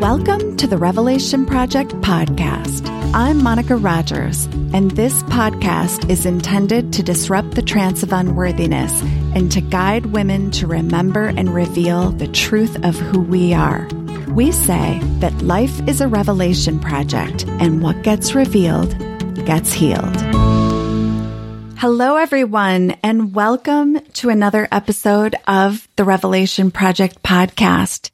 Welcome to the Revelation Project podcast. I'm Monica Rogers, and this podcast is intended to disrupt the trance of unworthiness and to guide women to remember and reveal the truth of who we are. We say that life is a revelation project, and what gets revealed gets healed. Hello, everyone, and welcome to another episode of the Revelation Project podcast.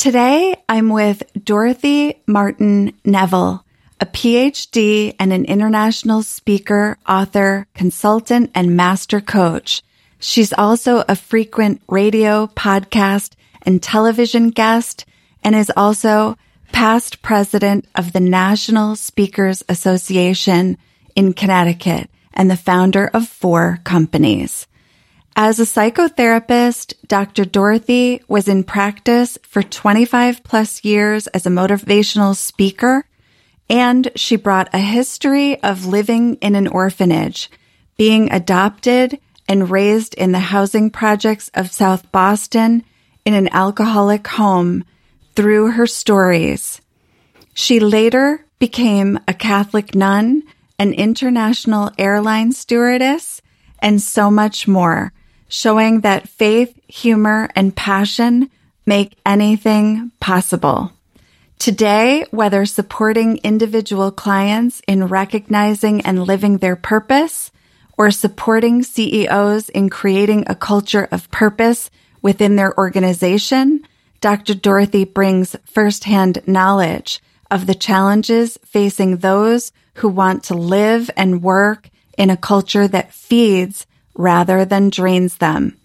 Today, I'm with Dorothy Martin Neville, a PhD and an international speaker, author, consultant, and master coach. She's also a frequent radio, podcast, and television guest and is also past president of the National Speakers Association in Connecticut and the founder of four companies. As a psychotherapist, Dr. Dorothy was in practice for 25 plus years as a motivational speaker, and she brought a history of living in an orphanage, being adopted and raised in the housing projects of South Boston in an alcoholic home through her stories. She later became a Catholic nun, an international airline stewardess, and so much more showing that faith, humor, and passion make anything possible. Today, whether supporting individual clients in recognizing and living their purpose or supporting CEOs in creating a culture of purpose within their organization, Dr. Dorothy brings firsthand knowledge of the challenges facing those who want to live and work in a culture that feeds rather than drains them.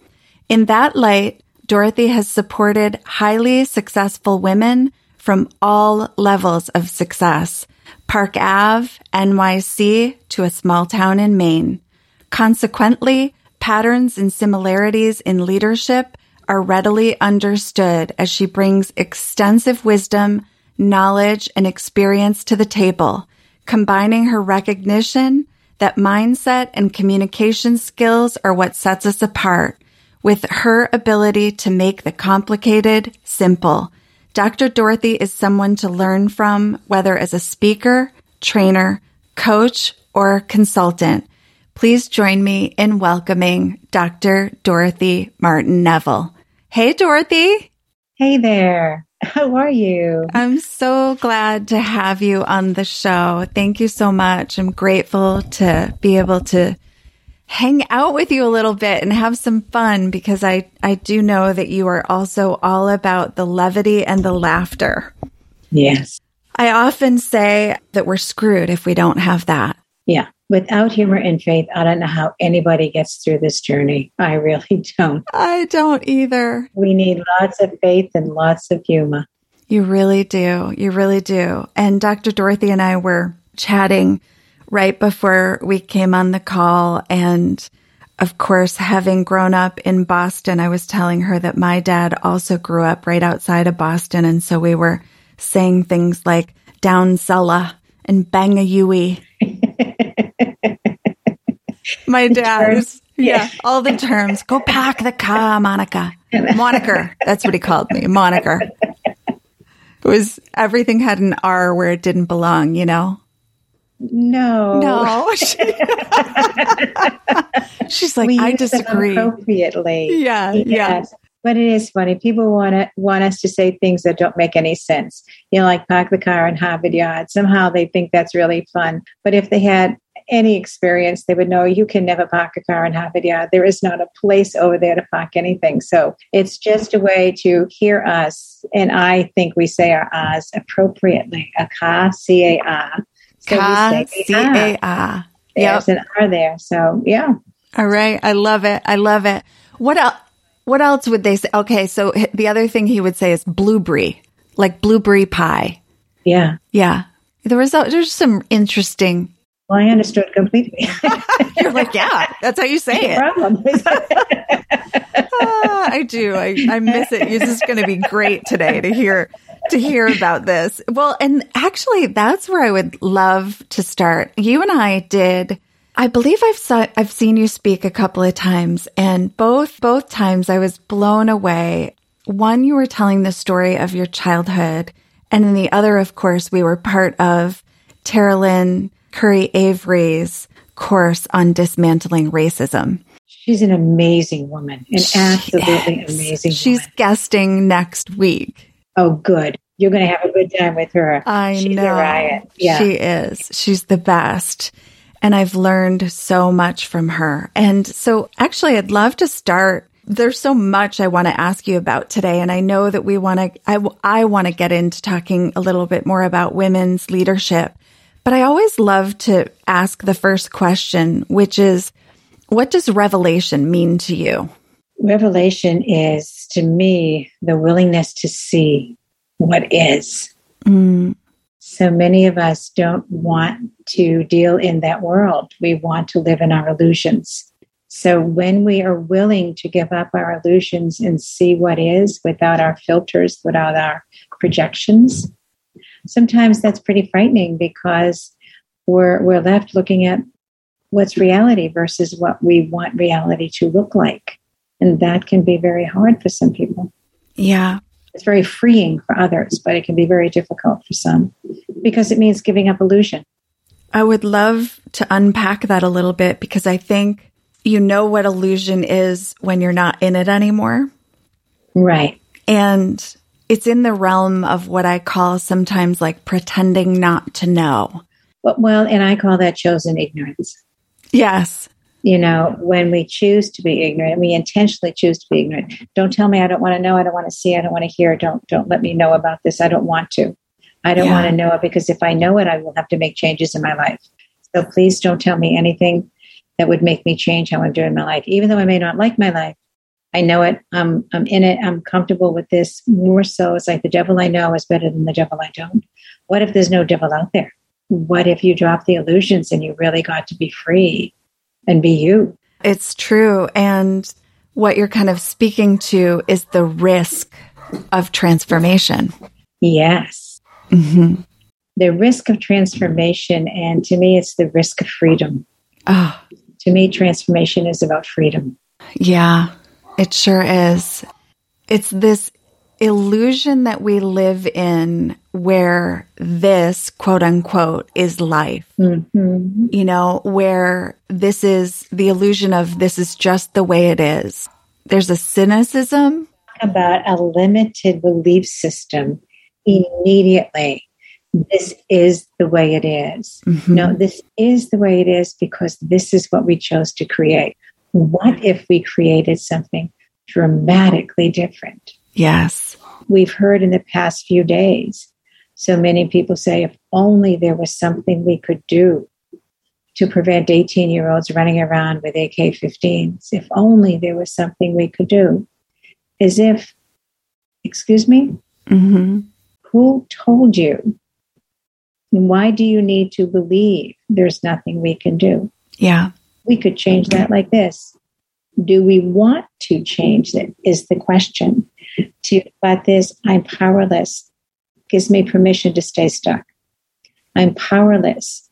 In that light, Dorothy has supported highly successful women from all levels of success, Park Ave, NYC to a small town in Maine. Consequently, patterns and similarities in leadership are readily understood as she brings extensive wisdom, knowledge, and experience to the table, combining her recognition that mindset and communication skills are what sets us apart. With her ability to make the complicated simple, Dr. Dorothy is someone to learn from, whether as a speaker, trainer, coach, or consultant. Please join me in welcoming Dr. Dorothy Martin Neville. Hey, Dorothy. Hey there. How are you? I'm so glad to have you on the show. Thank you so much. I'm grateful to be able to hang out with you a little bit and have some fun because I, I do know that you are also all about the levity and the laughter. Yes. I often say that we're screwed if we don't have that. Yeah. Without humor and faith, I don't know how anybody gets through this journey. I really don't. I don't either. We need lots of faith and lots of humor. You really do. You really do. And Dr. Dorothy and I were chatting right before we came on the call. And of course, having grown up in Boston, I was telling her that my dad also grew up right outside of Boston. And so we were saying things like down Sulla and bang a Yui. My dad is, yeah, all the terms. Go pack the car, Monica. Moniker. That's what he called me. Moniker. It was everything had an R where it didn't belong, you know? No. No. She's like, We I disagree. Appropriately. Yeah, yeah. But it is funny. People want to want us to say things that don't make any sense. You know, like park the car in Harvard Yard. Somehow they think that's really fun. But if they had any experience, they would know you can never park a car in Harvard Yard. There is not a place over there to park anything. So it's just a way to hear us. And I think we say our R's appropriately. A car, C A R. So we Ka, say C A R. Yep. There's an R there. So yeah. All right. I love it. I love it. What else? What else would they say? Okay. So the other thing he would say is blueberry, like blueberry pie. Yeah. Yeah. There was, there's some interesting, Well, I understood completely. you're like, yeah, that's how you say No it. problem. Ah, I do. I, I miss it. This is going to be great today to hear to hear about this. Well, and actually, that's where I would love to start. You and I did. I believe I've saw, I've seen you speak a couple of times, and both both times I was blown away. One, you were telling the story of your childhood And in the other, of course, we were part of Terilyn Curry Avery's course on dismantling racism. She's an amazing woman, an she absolutely is. amazing She's woman. guesting next week. Oh, good. You're going to have a good time with her. I She's know. A riot. Yeah. She is. She's the best. And I've learned so much from her. And so actually, I'd love to start. There's so much I want to ask you about today. And I know that we want to, I, I want to get into talking a little bit more about women's leadership. But I always love to ask the first question, which is, what does revelation mean to you? Revelation is, to me, the willingness to see what is. Mm. So many of us don't want to deal in that world. We want to live in our illusions. So when we are willing to give up our illusions and see what is without our filters, without our projections, sometimes that's pretty frightening because we're we're left looking at what's reality versus what we want reality to look like. And that can be very hard for some people. Yeah. It's very freeing for others, but it can be very difficult for some because it means giving up illusion. I would love to unpack that a little bit because I think you know what illusion is when you're not in it anymore. Right. And it's in the realm of what I call sometimes like pretending not to know. Well, and I call that chosen ignorance. Yes. You know, when we choose to be ignorant, we intentionally choose to be ignorant. Don't tell me I don't want to know, I don't want to see, I don't want to hear, don't don't let me know about this. I don't want to. I don't yeah. want to know it because if I know it, I will have to make changes in my life. So please don't tell me anything that would make me change how I'm doing my life. Even though I may not like my life, I know it. I'm I'm in it. I'm comfortable with this. More so, it's like the devil I know is better than the devil I don't. What if there's no devil out there? What if you drop the illusions and you really got to be free and be you? It's true. And what you're kind of speaking to is the risk of transformation. Yes. Mm-hmm. The risk of transformation. And to me, it's the risk of freedom. Oh. To me, transformation is about freedom. Yeah, it sure is. It's this illusion that we live in where this quote unquote is life. Mm-hmm. You know, where this is the illusion of this is just the way it is. There's a cynicism about a limited belief system immediately. This is the way it is. Mm-hmm. No, this is the way it is because this is what we chose to create. What if we created something dramatically different? Yes. We've heard in the past few days so many people say, if only there was something we could do to prevent 18 year olds running around with AK 15s, if only there was something we could do. As if, excuse me, mm-hmm. Who told you? And why do you need to believe there's nothing we can do? Yeah. We could change that like this. Do we want to change it? Is the question. To but this, I'm powerless, gives me permission to stay stuck. I'm powerless,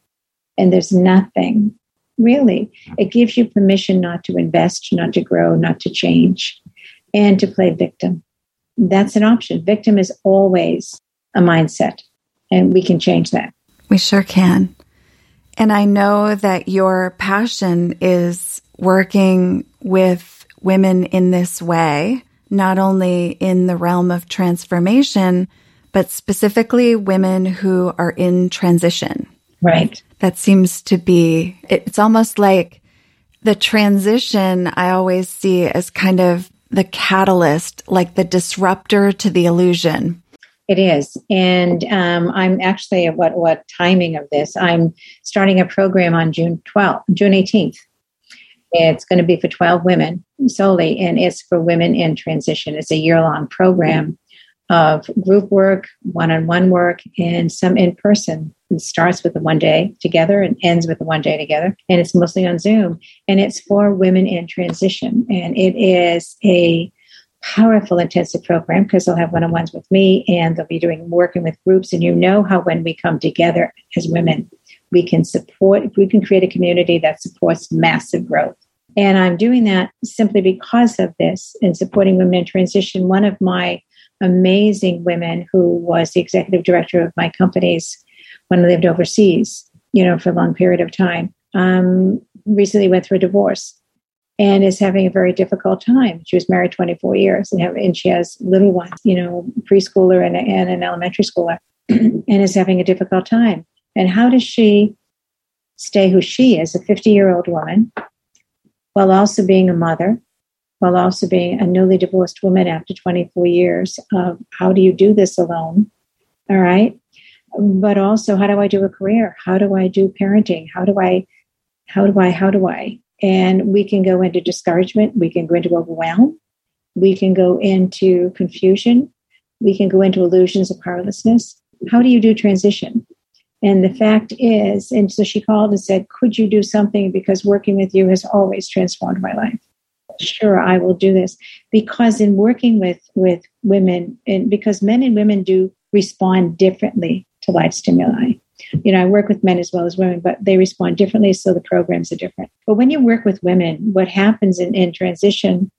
and there's nothing. Really, it gives you permission not to invest, not to grow, not to change, and to play victim. That's an option. Victim is always a mindset, and we can change that. We sure can. And I know that your passion is working with women in this way, not only in the realm of transformation, but specifically women who are in transition. Right. That seems to be, it's almost like the transition I always see as kind of the catalyst, like the disruptor to the illusion. It is, and um, I'm actually at what what timing of this? I'm starting a program on June 12th, June 18th. It's going to be for 12 women solely, and it's for women in transition. It's a year long program of group work, one on one work, and some in person. It starts with the one day together and ends with the one day together. And it's mostly on Zoom. And it's for women in transition. And it is a powerful intensive program because they'll have one-on-ones with me and they'll be doing working with groups and you know how when we come together as women we can support we can create a community that supports massive growth. And i'm doing that simply because of this and supporting women in transition. One of my amazing women who was the executive director of my companies when I lived overseas, you know, for a long period of time, um, recently went through a divorce and is having a very difficult time. She was married 24 years and, have, and she has little ones, you know, preschooler and, and an elementary schooler, and is having a difficult time. And how does she stay who she is, a 50 year old woman, while also being a mother, while also being a newly divorced woman after 24 years of how do you do this alone? All right. But also, how do I do a career? How do I do parenting? How do I, how do I, how do I? And we can go into discouragement. We can go into overwhelm. We can go into confusion. We can go into illusions of powerlessness. How do you do transition? And the fact is, and so she called and said, Could you do something? Because working with you has always transformed my life. Sure, I will do this. Because in working with, with women, and because men and women do respond differently to life stimuli. You know, I work with men as well as women, but they respond differently, so the programs are different. But when you work with women, what happens in, in transition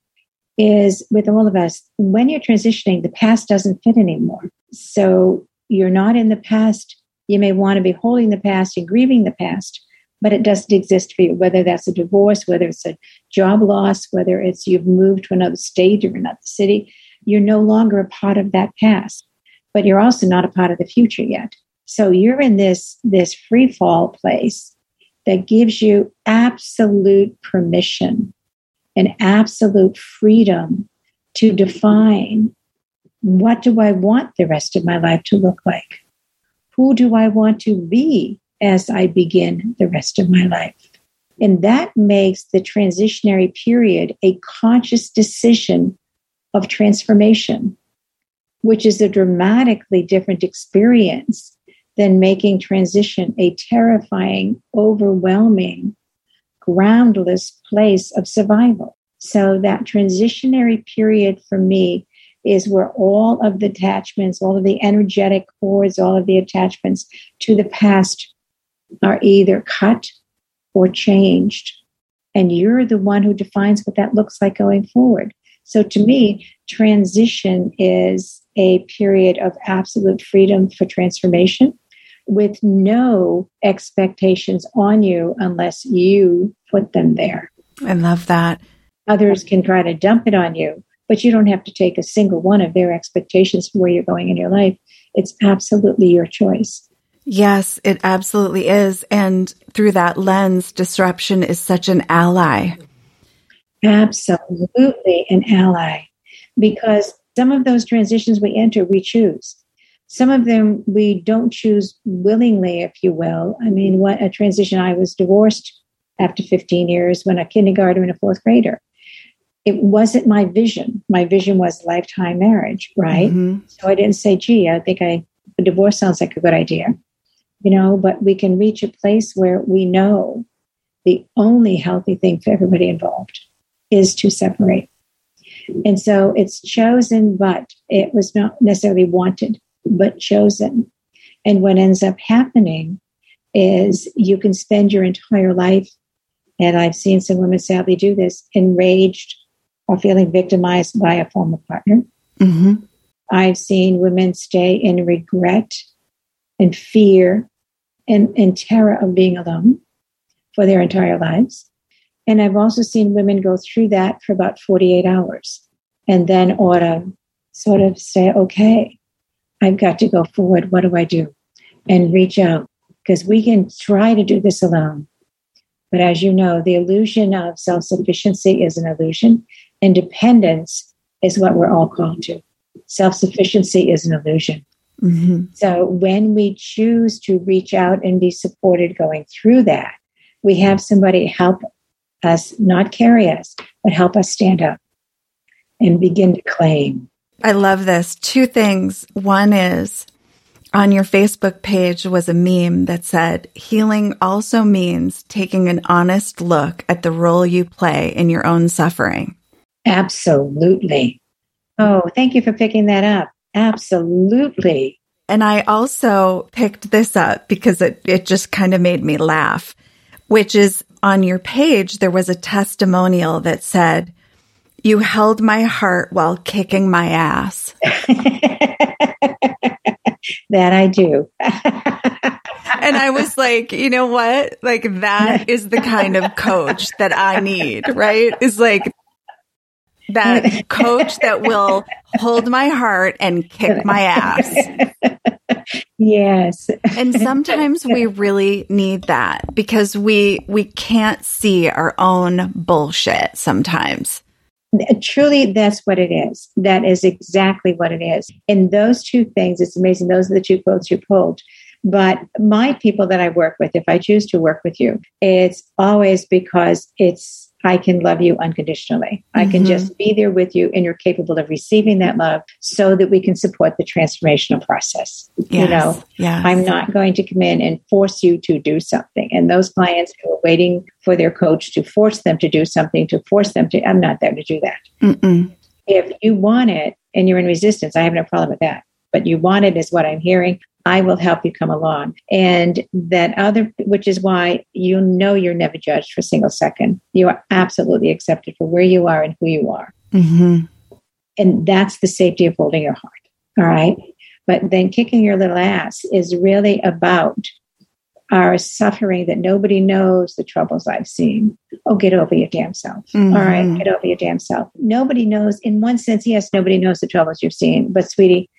is with all of us, when you're transitioning, the past doesn't fit anymore. So you're not in the past you may want to be holding the past and grieving the past, but it doesn't exist for you, whether that's a divorce, whether it's a job loss, whether it's you've moved to another state or another city. You're no longer a part of that past, but you're also not a part of the future yet. So you're in this, this free fall place that gives you absolute permission and absolute freedom to define what do I want the rest of my life to look like? who do I want to be as I begin the rest of my life? And that makes the transitionary period a conscious decision of transformation, which is a dramatically different experience than making transition a terrifying, overwhelming, groundless place of survival. So, that transitionary period for me is where all of the attachments, all of the energetic cords, all of the attachments to the past are either cut or changed. And you're the one who defines what that looks like going forward. So to me, transition is a period of absolute freedom for transformation with no expectations on you unless you put them there. I love that. Others can try to dump it on you, but you don't have to take a single one of their expectations for where you're going in your life. It's absolutely your choice. Yes, it absolutely is. And through that lens, disruption is such an ally. Absolutely an ally. Because some of those transitions we enter, we choose. Some of them we don't choose willingly, if you will. I mean, what a transition. I was divorced after 15 years when a kindergarten and a fourth grader it wasn't my vision. My vision was lifetime marriage, right? Mm-hmm. So I didn't say, gee, I think I, a divorce sounds like a good idea, you know, but we can reach a place where we know the only healthy thing for everybody involved is to separate. And so it's chosen, but it was not necessarily wanted, but chosen. And what ends up happening is you can spend your entire life, and I've seen some women sadly do this, enraged or feeling victimized by a former partner. Mm-hmm. I've seen women stay in regret and fear and, and terror of being alone for their entire lives. And I've also seen women go through that for about 48 hours and then ought to sort of say, okay, I've got to go forward. What do I do? And reach out because we can try to do this alone. But as you know, the illusion of self sufficiency is an illusion. Independence is what we're all called to. Self sufficiency is an illusion. Mm-hmm. So when we choose to reach out and be supported going through that, we have somebody help us not carry us, but help us stand up and begin to claim. I love this. Two things. One is on your Facebook page was a meme that said, healing also means taking an honest look at the role you play in your own suffering. Absolutely. Oh, thank you for picking that up. Absolutely. And I also picked this up because it, it just kind of made me laugh, which is on your page, there was a testimonial that said, You held my heart while kicking my ass. that I do. and I was like, you know what? Like that is the kind of coach that I need, right? Is like that coach that will hold my heart and kick my ass. Yes. and sometimes we really need that because we we can't see our own bullshit sometimes. Truly, that's what it is. That is exactly what it is. And those two things, it's amazing. Those are the two quotes you pulled. But my people that I work with, if I choose to work with you, it's always because it's I can love you unconditionally. Mm-hmm. I can mm-hmm. just be there with you and you're capable of receiving that love so that we can support the transformational process. Yes. You know, yes. I'm not going to come in and force you to do something. And those clients who are waiting for their coach to force them to do something, to force them to, I'm not there to do that. Mm-mm. If you want it and you're in resistance, I have no problem with that. But you want it is what I'm hearing. I will help you come along. And that other, which is why you know you're never judged for a single second. You are absolutely accepted for where you are and who you are. Mm-hmm. And that's the safety of holding your heart. All right. But then kicking your little ass is really about our suffering that nobody knows the troubles I've seen. Oh, get over your damn self. Mm-hmm. All right, get over your damn self. Nobody knows, in one sense, yes, nobody knows the troubles you've seen, but sweetie,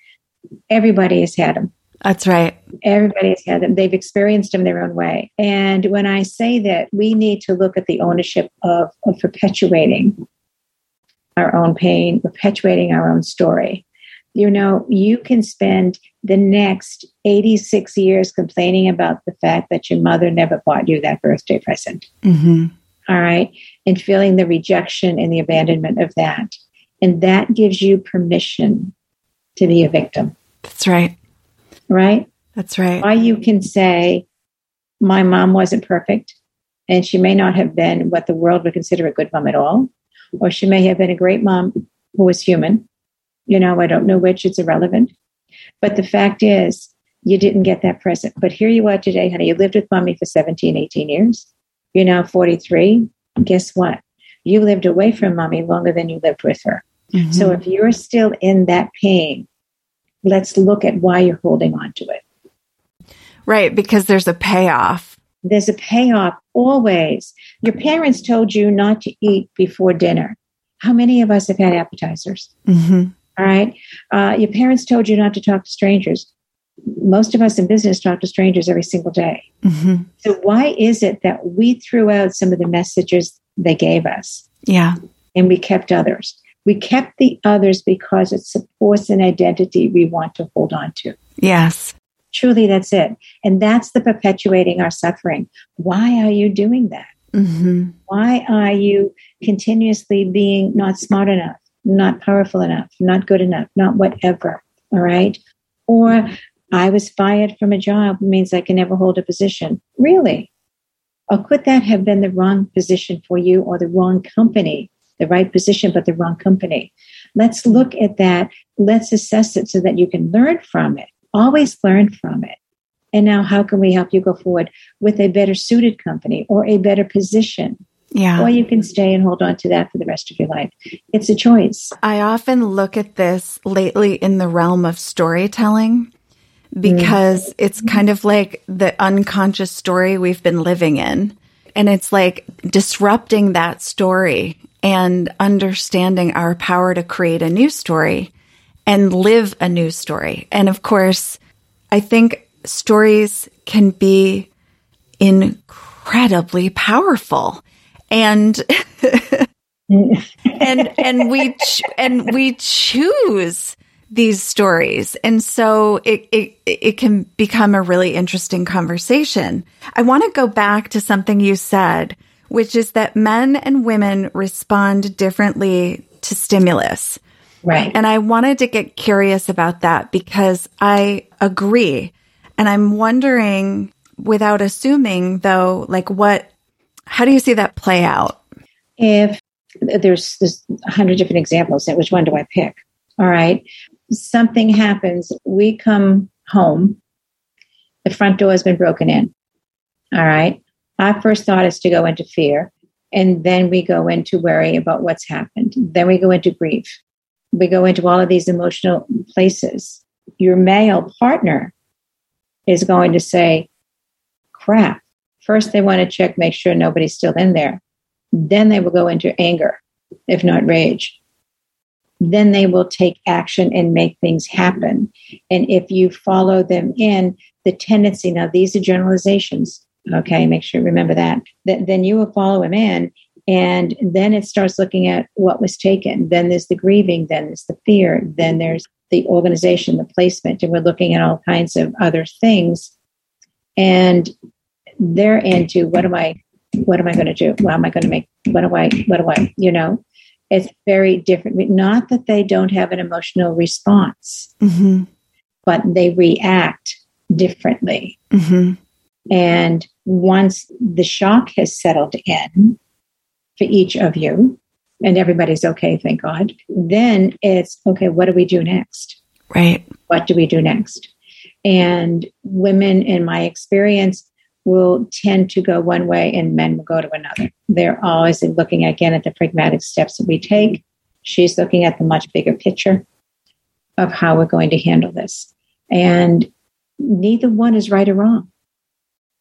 everybody has had them. That's right. Everybody's had them. They've experienced them their own way. And when I say that, we need to look at the ownership of, of perpetuating our own pain, perpetuating our own story. You know, you can spend the next 86 years complaining about the fact that your mother never bought you that birthday present. Mm-hmm. All right. And feeling the rejection and the abandonment of that. And that gives you permission to be a victim. That's right right? That's right. Why you can say, my mom wasn't perfect, and she may not have been what the world would consider a good mom at all, or she may have been a great mom who was human. You know, I don't know which, it's irrelevant. But the fact is, you didn't get that present. But here you are today, honey. You lived with mommy for 17, 18 years. You're now 43. Guess what? You lived away from mommy longer than you lived with her. Mm-hmm. So if you're still in that pain, let's look at why you're holding on to it. Right, because there's a payoff. There's a payoff always. Your parents told you not to eat before dinner. How many of us have had appetizers? Mm-hmm. All right. Uh, your parents told you not to talk to strangers. Most of us in business talk to strangers every single day. Mm-hmm. So, why is it that we threw out some of the messages they gave us? Yeah. And we kept others? We kept the others because it supports an identity we want to hold on to. Yes. Truly, that's it. And that's the perpetuating our suffering. Why are you doing that? Mm-hmm. Why are you continuously being not smart enough, not powerful enough, not good enough, not whatever? All right. Or I was fired from a job means I can never hold a position. Really? Or could that have been the wrong position for you or the wrong company the right position, but the wrong company. Let's look at that. Let's assess it so that you can learn from it. Always learn from it. And now, how can we help you go forward with a better suited company or a better position? Yeah. Or you can stay and hold on to that for the rest of your life. It's a choice. I often look at this lately in the realm of storytelling because mm. it's kind of like the unconscious story we've been living in. And it's like disrupting that story and understanding our power to create a new story and live a new story. And of course, I think stories can be incredibly powerful. And and and we ch- and we choose these stories and so it, it it can become a really interesting conversation i want to go back to something you said which is that men and women respond differently to stimulus. Right. And I wanted to get curious about that because I agree. And I'm wondering, without assuming though, like what, how do you see that play out? If there's, there's a hundred different examples, which one do I pick? All right. Something happens. We come home. The front door has been broken in. All right our first thought is to go into fear And then we go into worry about what's happened. Then we go into grief. We go into all of these emotional places. Your male partner is going to say, crap. First, they want to check, make sure nobody's still in there. Then they will go into anger, if not rage. Then they will take action and make things happen. And if you follow them in, the tendency now, these are generalizations. Okay, make sure you remember that. Th- then you will follow them in and then it starts looking at what was taken. Then there's the grieving, then there's the fear, then there's the organization, the placement, and we're looking at all kinds of other things. And they're into what am I what am I going to do? What am I going to make? What do I what do I, you know? It's very different. Not that they don't have an emotional response, mm-hmm. but they react differently. Mm-hmm. And once the shock has settled in, for each of you and everybody's okay, thank God, then it's okay, what do we do next? Right. What do we do next? And women, in my experience, will tend to go one way and men will go to another. They're always looking again at the pragmatic steps that we take. She's looking at the much bigger picture of how we're going to handle this. And neither one is right or wrong.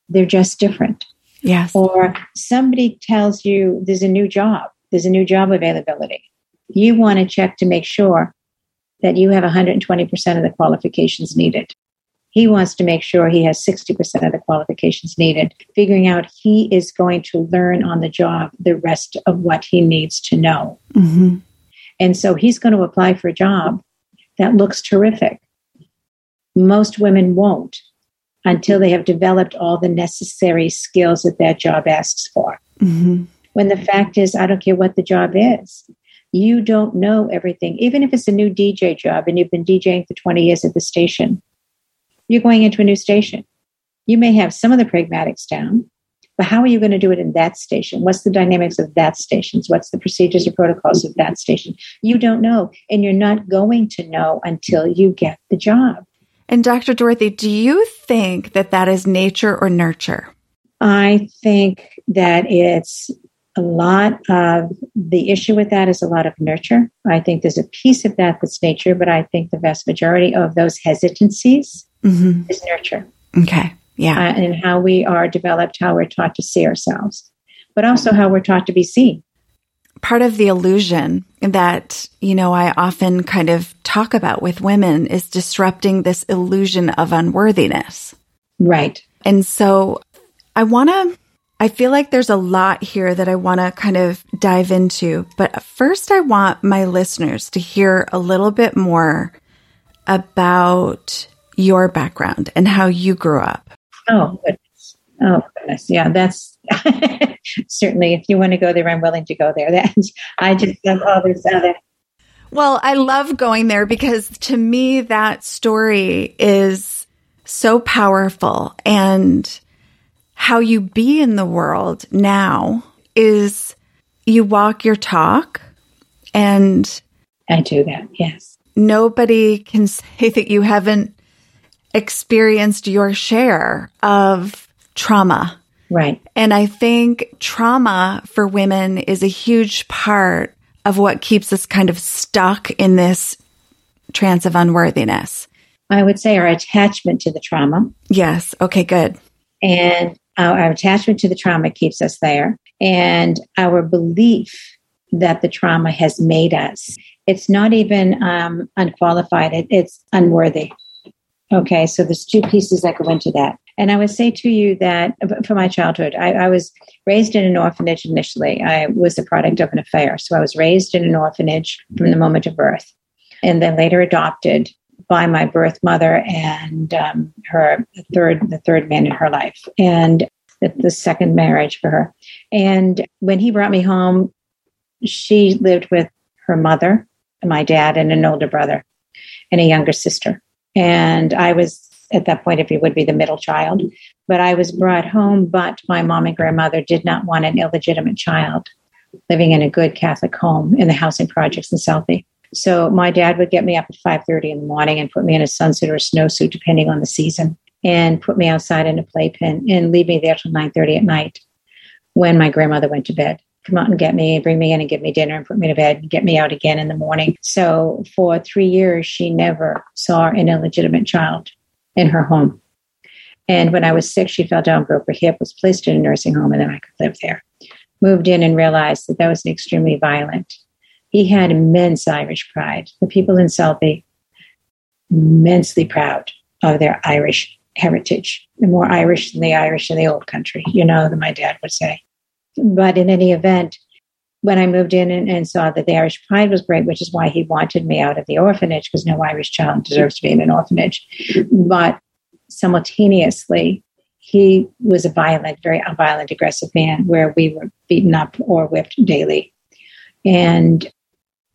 They're just different. Yes. Or somebody tells you there's a new job, there's a new job availability. You want to check to make sure that you have 120% of the qualifications needed. He wants to make sure he has 60% of the qualifications needed, figuring out he is going to learn on the job the rest of what he needs to know. Mm-hmm. And so he's going to apply for a job that looks terrific. Most women won't until they have developed all the necessary skills that that job asks for. Mm-hmm. When the fact is, I don't care what the job is. You don't know everything. Even if it's a new DJ job and you've been DJing for 20 years at the station, you're going into a new station. You may have some of the pragmatics down, but how are you going to do it in that station? What's the dynamics of that station? What's the procedures or protocols of that station? You don't know, and you're not going to know until you get the job. And Dr. Dorothy, do you think that that is nature or nurture? I think that it's a lot of the issue with that is a lot of nurture. I think there's a piece of that that's nature, but I think the vast majority of those hesitancies mm-hmm. is nurture. Okay. Yeah. Uh, and how we are developed, how we're taught to see ourselves, but also how we're taught to be seen part of the illusion that, you know, I often kind of talk about with women is disrupting this illusion of unworthiness. Right. And so I want to, I feel like there's a lot here that I want to kind of dive into. But first, I want my listeners to hear a little bit more about your background and how you grew up. Oh, goodness. Oh, goodness. Yeah, that's certainly, if you want to go there, I'm willing to go there. That I just have all this other. Well, I love going there because to me, that story is so powerful. And how you be in the world now is you walk your talk and I do that, yes. Nobody can say that you haven't experienced your share of trauma Right. And I think trauma for women is a huge part of what keeps us kind of stuck in this trance of unworthiness. I would say our attachment to the trauma. Yes. Okay, good. And our, our attachment to the trauma keeps us there. And our belief that the trauma has made us. It's not even um, unqualified, it, it's unworthy. Okay, so there's two pieces that go into that. And I would say to you that for my childhood, I, I, was raised in an orphanage initially. I was the product of an affair. So I was raised in an orphanage from the moment of birth and then later adopted by my birth mother and um, her third, the third man in her life and the, the second marriage for her. And when he brought me home, she lived with her mother, my dad, and an older brother and a younger sister. And I was at that point if you would be the middle child. But I was brought home, but my mom and grandmother did not want an illegitimate child living in a good Catholic home in the housing projects in Southie. So my dad would get me up at 5:30 in the morning and put me in a sunsuit or a snowsuit, depending on the season, and put me outside in a playpen and leave me there till 9:30 at night when my grandmother went to bed. Come out and get me, bring me in and give me dinner and put me to bed and get me out again in the morning. So for three years, she never saw an illegitimate child in her home. And when I was sick, she fell down, broke her hip, was placed in a nursing home, and then I could live there. Moved in and realized that that was an extremely violent. He had immense Irish pride. The people in Southie, immensely proud of their Irish heritage. They're more Irish than the Irish in the old country, you know, than my dad would say. But in any event, when I moved in and, and, saw that the Irish Pride was great, which is why he wanted me out of the orphanage, because no Irish child deserves to be in an orphanage. But simultaneously, he was a violent, very violent, aggressive man where we were beaten up or whipped daily. And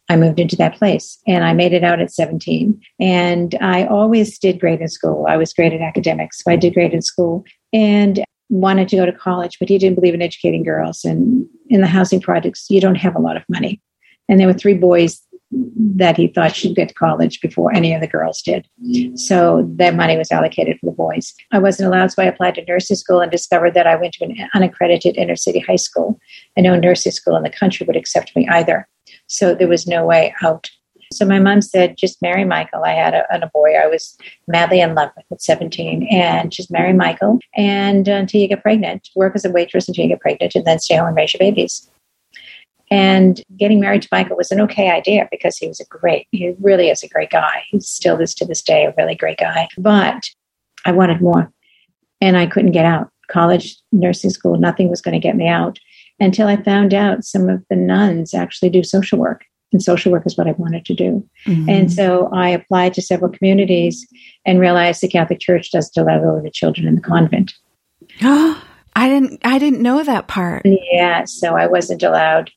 I moved into that place and I made it out at 17. And I always did great in school. I was great at academics. So I did great in school and wanted to go to college, but he didn't believe in educating girls. And in the housing projects, you don't have a lot of money. And there were three boys that he thought should get to college before any of the girls did. So that money was allocated for the boys. I wasn't allowed, so I applied to nursing school and discovered that I went to an unaccredited inner city high school, and no nursing school in the country would accept me either. So there was no way out. So my mom said, just marry Michael. I had a, a boy I was madly in love with at 17, and just marry Michael and uh, until you get pregnant, work as a waitress until you get pregnant, and then stay home and raise your babies. And getting married to Michael was an okay idea because he was a great, he really is a great guy. He still is to this day a really great guy. But I wanted more and I couldn't get out. College, nursing school, nothing was going to get me out until I found out some of the nuns actually do social work. And social work is what I wanted to do. Mm-hmm. And so I applied to several communities and realized the Catholic Church doesn't allow the children in the convent. Oh, I didn't I didn't know that part. Yeah, so I wasn't allowed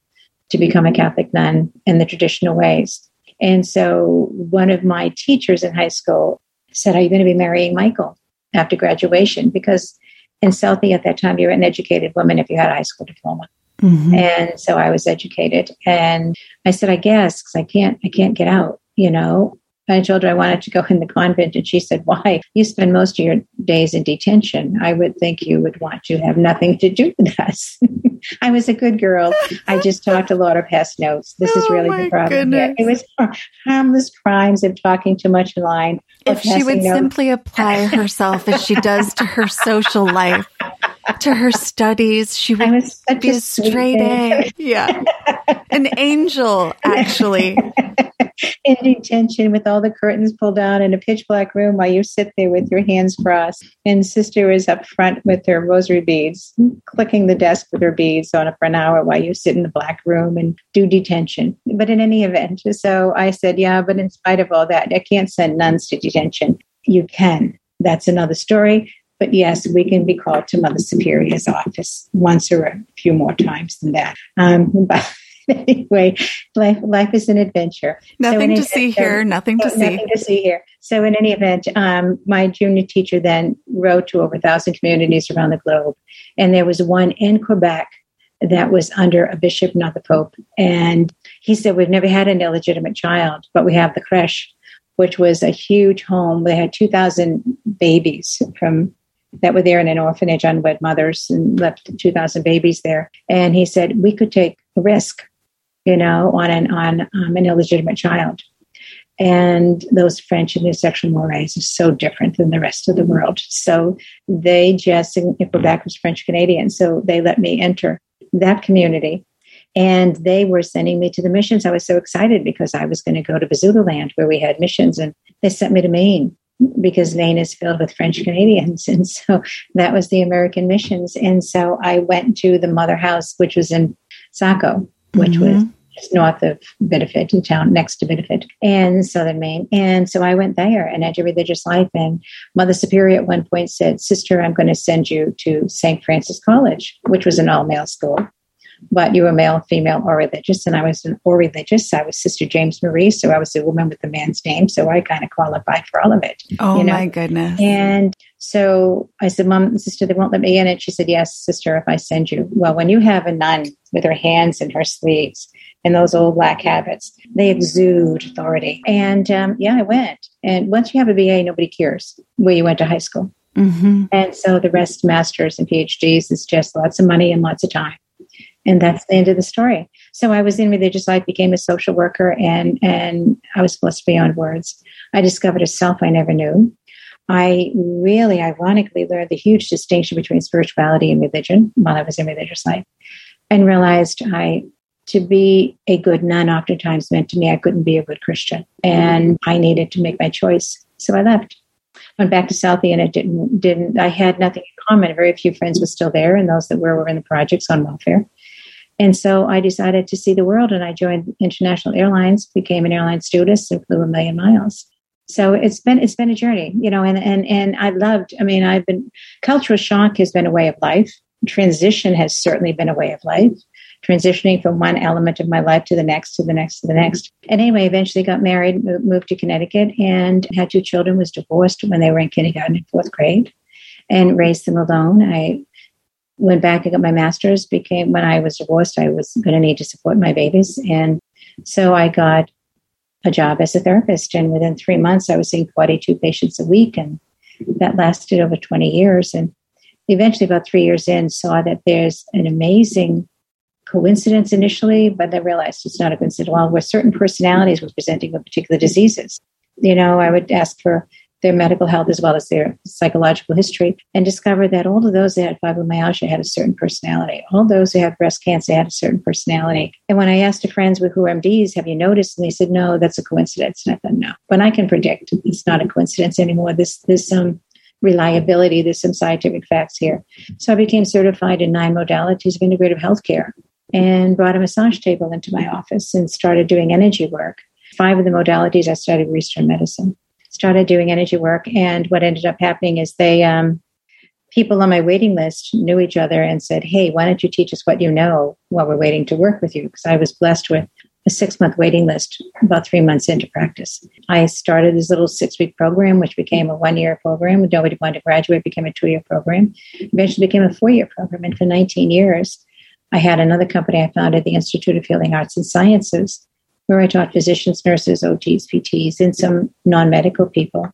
to become a Catholic nun in the traditional ways. And so one of my teachers in high school said, Are you going to be marrying Michael after graduation? Because in Southie at that time, you were an educated woman if you had a high school diploma. Mm-hmm. And so I was educated. And I said, I guess, because I can't, I can't get out, you know. I told her I wanted to go in the convent, and she said, Why? You spend most of your days in detention. I would think you would want to have nothing to do with us. I was a good girl. I just talked a lot of past notes. This is really oh the problem. Yeah, it was harmless crimes of talking too much in line. If she would notes. simply apply herself as she does to her social life, to her studies, she would be a, a straight A. Yeah. An angel, actually in detention with all the curtains pulled down in a pitch black room while you sit there with your hands crossed. And sister is up front with her rosary beads, clicking the desk with her beads on it for an hour while you sit in the black room and do detention. But in any event, so I said, yeah, but in spite of all that, I can't send nuns to detention. You can. That's another story. But yes, we can be called to Mother Superior's office once or a few more times than that. Um, but anyway, life life is an adventure. Nothing so to see here. Nothing to see. Nothing to see here. So in any event, um, my junior teacher then wrote to over a thousand communities around the globe, and there was one in Quebec that was under a bishop, not the pope. And he said, "We've never had an illegitimate child, but we have the creche." Which was a huge home. They had 2,000 babies from that were there in an orphanage, unwed mothers, and left 2,000 babies there. And he said, We could take a risk you know, on an on um, an illegitimate child. And those French and their sexual mores is so different than the rest of the world. So they just in Quebec was French Canadian, so they let me enter that community. And they were sending me to the missions. I was so excited because I was going to go to Basutoland where we had missions, and they sent me to Maine because Maine is filled with French Canadians. And so that was the American missions. And so I went to the mother house, which was in Saco, which mm-hmm. was just north of Biddeford, in town next to Biddeford, and southern Maine. And so I went there and entered religious life. And Mother Superior at one point said, Sister, I'm going to send you to St. Francis College, which was an all male school. But you were male, female, or religious. And I was an or religious. I was Sister James Marie. So I was a woman with the man's name. So I kind of qualified for all of it. Oh, you know? my goodness. And so I said, Mom, sister, they won't let me in. And she said, Yes, sister, if I send you. Well, when you have a nun with her hands in her sleeves and those old black habits, they exude authority. And um, yeah, I went. And once you have a BA, nobody cares where you went to high school. Mm-hmm. And so the rest, masters and PhDs, is just lots of money and lots of time. And that's the end of the story. So I was in religious life, became a social worker, and and I was blessed beyond words. I discovered a self I never knew. I really, ironically, learned the huge distinction between spirituality and religion while I was in religious life, and realized I to be a good nun oftentimes meant to me I couldn't be a good Christian, and I needed to make my choice. So I left. Went back to Southie, and it didn't didn't. I had nothing in common. Very few friends were still there, and those that were were in the projects on welfare. And so I decided to see the world and I joined International Airlines, became an airline stewardess and flew a million miles. So it's been it's been a journey, you know, and and and I loved, I mean, I've been cultural shock has been a way of life. Transition has certainly been a way of life. Transitioning from one element of my life to the next, to the next, to the next. And anyway, eventually got married, moved to Connecticut, and had two children. Was divorced when they were in kindergarten and fourth grade, and raised them alone. I went back and got my master's. Became when I was divorced, I was going to need to support my babies, and so I got a job as a therapist. And within three months, I was seeing 42 patients a week, and that lasted over 20 years. And eventually, about three years in, saw that there's an amazing coincidence initially, but then realized it's not a coincidence. Well, where certain personalities were presenting with particular diseases. You know, I would ask for their medical health as well as their psychological history and discovered that all of those that had fibromyalgia had a certain personality. All those who had breast cancer had a certain personality. And when I asked friends who are MDs, have you noticed? And they said, no, that's a coincidence. And I thought, no. But I can predict it's not a coincidence anymore. This, there's some um, reliability, there's some scientific facts here. So I became certified in nine modalities of integrative healthcare and brought a massage table into my office and started doing energy work. Five of the modalities I studied Eastern medicine started doing energy work. And what ended up happening is they, um, people on my waiting list knew each other and said, Hey, why don't you teach us what you know while we're waiting to work with you? Because I was blessed with a six month waiting list about three months into practice. I started this little six week program, which became a one year program. Nobody wanted to graduate, became a two year program, eventually became a four year program. And for 19 years, I had another company I founded, the Institute of Healing Arts and Sciences, where I taught physicians, nurses, OTs, PTs, and some non medical people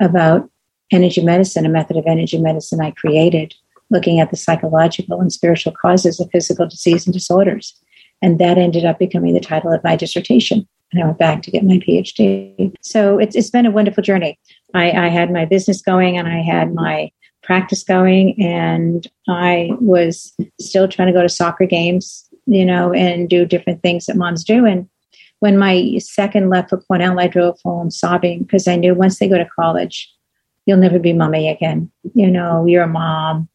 about energy medicine, a method of energy medicine I created, looking at the psychological and spiritual causes of physical disease and disorders. And that ended up becoming the title of my dissertation. And I went back to get my PhD. So it's, it's been a wonderful journey. I, I had my business going and I had my practice going, and I was still trying to go to soccer games, you know, and do different things that moms do. And when my second left for Cornell, I drove home sobbing because I knew once they go to college, you'll never be mommy again. You know, you're a mom,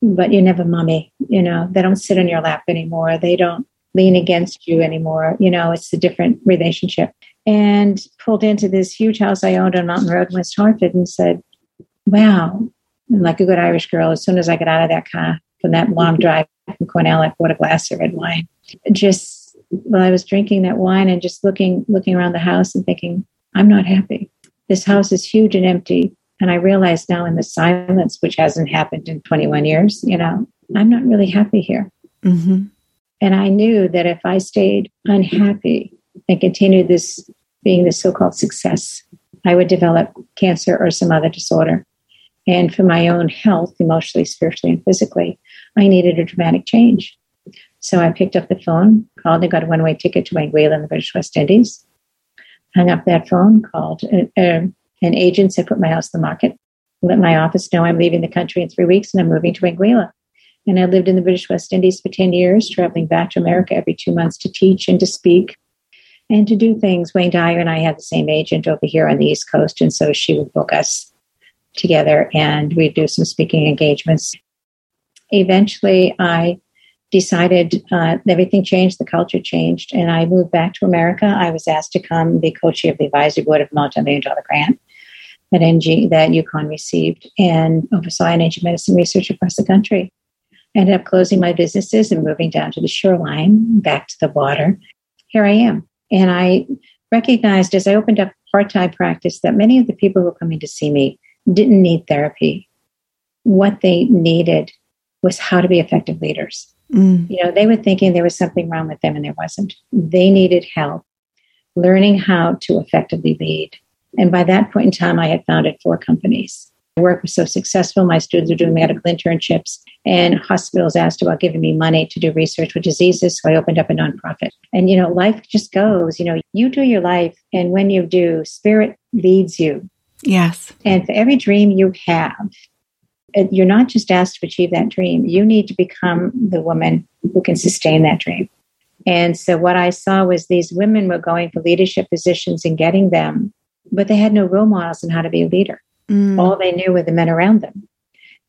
but you're never mommy. You know, they don't sit on your lap anymore. They don't lean against you anymore. You know, it's a different relationship. And pulled into this huge house I owned on Mountain Road in West Hartford and said, Wow, and like a good Irish girl, as soon as I got out of that car from that long mm-hmm. drive from Cornell, I bought a glass of red wine. Just while I was drinking that wine and just looking looking around the house and thinking, I'm not happy. This house is huge and empty. And I realize now in the silence, which hasn't happened in 21 years, you know, I'm not really happy here. Mm-hmm. And I knew that if I stayed unhappy and continued this being the so called success, I would develop cancer or some other disorder. And for my own health, emotionally, spiritually, and physically, I needed a dramatic change. So I picked up the phone, called, and got a one way ticket to Anguilla in the British West Indies. Hung up that phone, called an, uh, an agent, said, Put my house on the market. Let my office know I'm leaving the country in three weeks and I'm moving to Anguilla. And I lived in the British West Indies for 10 years, traveling back to America every two months to teach and to speak and to do things. Wayne Dyer and I had the same agent over here on the East Coast. And so she would book us together and we'd do some speaking engagements. Eventually, I decided uh, everything changed, the culture changed, and I moved back to America. I was asked to come be co-chair of the advisory board of multi-million dollar grant that NG that UConn received and oversaw energy medicine research across the country. I ended up closing my businesses and moving down to the shoreline, back to the water. Here I am. And I recognized as I opened up part-time practice that many of the people who were coming to see me didn't need therapy. What they needed was how to be effective leaders Mm. You know, they were thinking there was something wrong with them and there wasn't. They needed help learning how to effectively lead. And by that point in time, I had founded four companies My work was so successful. My students were doing medical internships, and hospitals asked about giving me money to do research with diseases. So I opened up a nonprofit. And, you know, life just goes. You know, you do your life, and when you do, spirit leads you. Yes. And for every dream you have, you're not just asked to achieve that dream, you need to become the woman who can sustain that dream. And so what I saw was these women were going for leadership positions and getting them, but they had no role models on how to be a leader. Mm. All they knew were the men around them.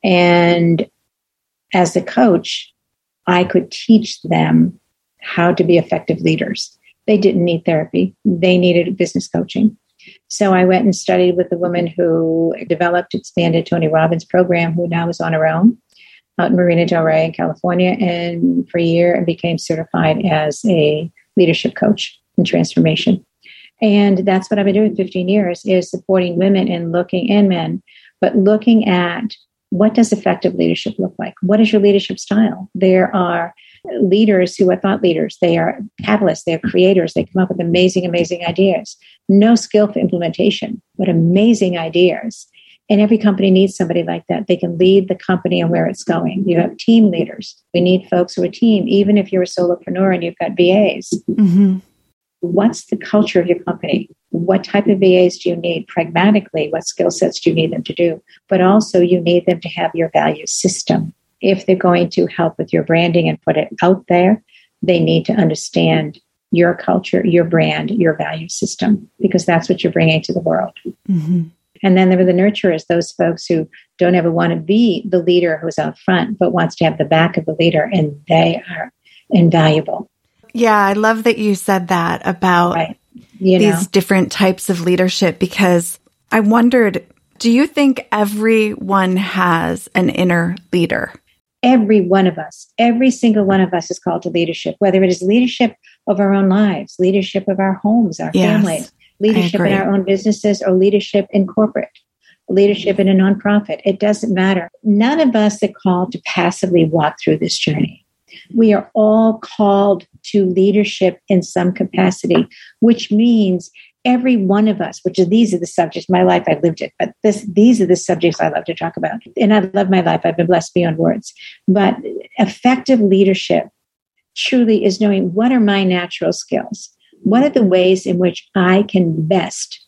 And as a coach, I could teach them how to be effective leaders. They didn't need therapy, they needed business coaching. So I went and studied with the woman who developed, expanded Tony Robbins' program, who now is on her own out in Marina Del Rey in California, and for a year and became certified as a leadership coach and transformation. And that's what I've been doing 15 years is supporting women and looking and men, but looking at what does effective leadership look like? What is your leadership style? There are leaders who are thought leaders. They are catalysts. They are creators. They come up with amazing, amazing ideas. No skill for implementation, but amazing ideas. And every company needs somebody like that. They can lead the company and where it's going. You have team leaders. We need folks who are team, even if you're a solopreneur and you've got VAs. Mm-hmm. What's the culture of your company? What type of VAs do you need pragmatically? What skill sets do you need them to do? But also, you need them to have your value system. If they're going to help with your branding and put it out there, they need to understand your culture, your brand, your value system, because that's what you're bringing to the world. Mm-hmm. And then there are the nurturers, those folks who don't ever want to be the leader who's out front, but wants to have the back of the leader, and they are invaluable. Yeah, I love that you said that about right. these know. different types of leadership because I wondered do you think everyone has an inner leader? Every one of us, every single one of us is called to leadership, whether it is leadership of our own lives, leadership of our homes, our yes. families, leadership in our own businesses or leadership in corporate, leadership in a nonprofit. It doesn't matter. None of us are called to passively walk through this journey. We are all called to leadership in some capacity, which means every one of us, which are these are the subjects, my life, I've lived it, but this, these are the subjects I love to talk about. And I love my life. I've been blessed beyond words. But effective leadership truly is knowing what are my natural skills? what are the ways in which I can best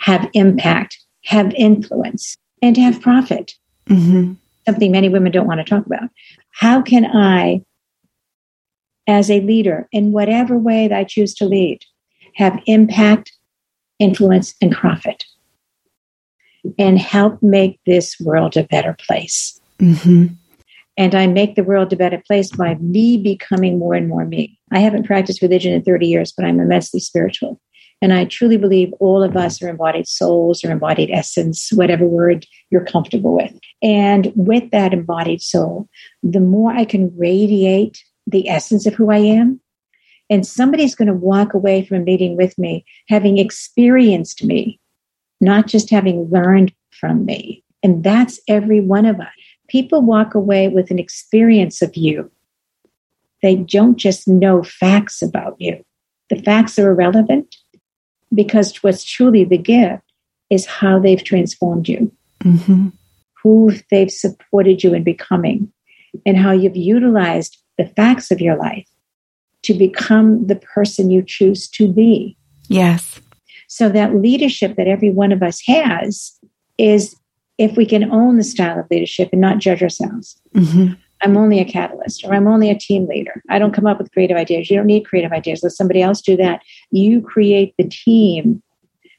have impact, have influence, and have profit? Mm-hmm. Something many women don't want to talk about. How can I, as a leader, in whatever way that I choose to lead, have impact, influence, and profit? And help make this world a better place. Mm-hmm. And I make the world a better place by me becoming more and more me. I haven't practiced religion in 30 years, but I'm immensely spiritual. And I truly believe all of us are embodied souls or embodied essence, whatever word you're comfortable with. And with that embodied soul, the more I can radiate the essence of who I am, and somebody's going to walk away from a meeting with me having experienced me, not just having learned from me. And that's every one of us people walk away with an experience of you. They don't just know facts about you. The facts are irrelevant because what's truly the gift is how they've transformed you, mm-hmm. who they've supported you in becoming, and how you've utilized the facts of your life to become the person you choose to be. Yes. So that leadership that every one of us has is if we can own the style of leadership and not judge ourselves. Mm-hmm. I'm only a catalyst or I'm only a team leader. I don't come up with creative ideas. You don't need creative ideas. Let somebody else do that. You create the team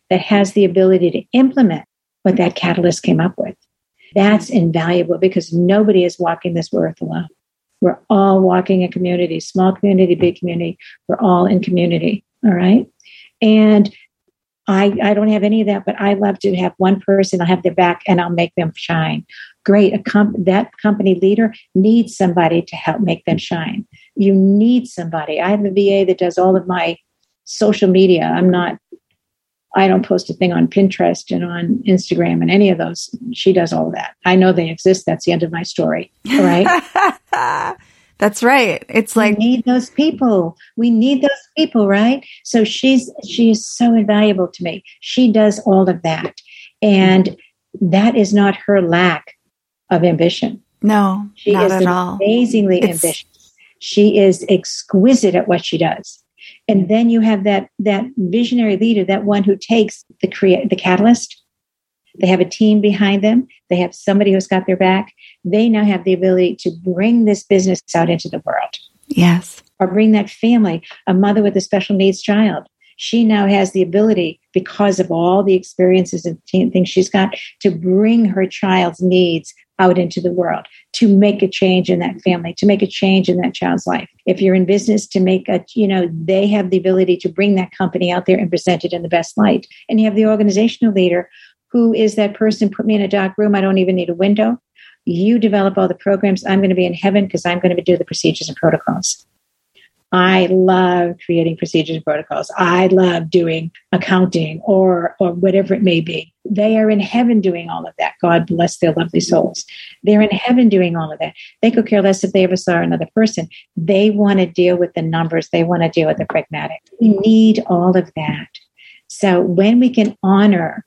that has the ability to implement what that catalyst came up with. That's invaluable because nobody is walking this earth alone. We're all walking in community, small community, big community. We're all in community. All right. And I, I don't have any of that, but I love to have one person, I'll have their back and I'll make them shine. Great. A comp- that company leader needs somebody to help make them shine. You need somebody. I have a VA that does all of my social media. I'm not, I don't post a thing on Pinterest and on Instagram and any of those. She does all of that. I know they exist. That's the end of my story. All right. That's right. It's like we need those people. We need those people, right? So she's she is so invaluable to me. She does all of that. And that is not her lack of ambition. No, she not is at all. amazingly It's- ambitious. She is exquisite at what she does. And then you have that that visionary leader, that one who takes the create the catalyst. They have a team behind them. They have somebody who's got their back. They now have the ability to bring this business out into the world Yes. or bring that family, a mother with a special needs child. She now has the ability, because of all the experiences and things she's got, to bring her child's needs out into the world, to make a change in that family, to make a change in that child's life. If you're in business, to make a, you know, they have the ability to bring that company out there and present it in the best light. And you have the organizational leader who is that person, put me in a dark room, I don't even need a window. You develop all the programs. I'm going to be in heaven because I'm going to do the procedures and protocols. I love creating procedures and protocols. I love doing accounting or or whatever it may be. They are in heaven doing all of that. God bless their lovely souls. They're in heaven doing all of that. They could care less if they ever saw another person. They want to deal with the numbers. They want to deal with the pragmatic. We need all of that. So when we can honor,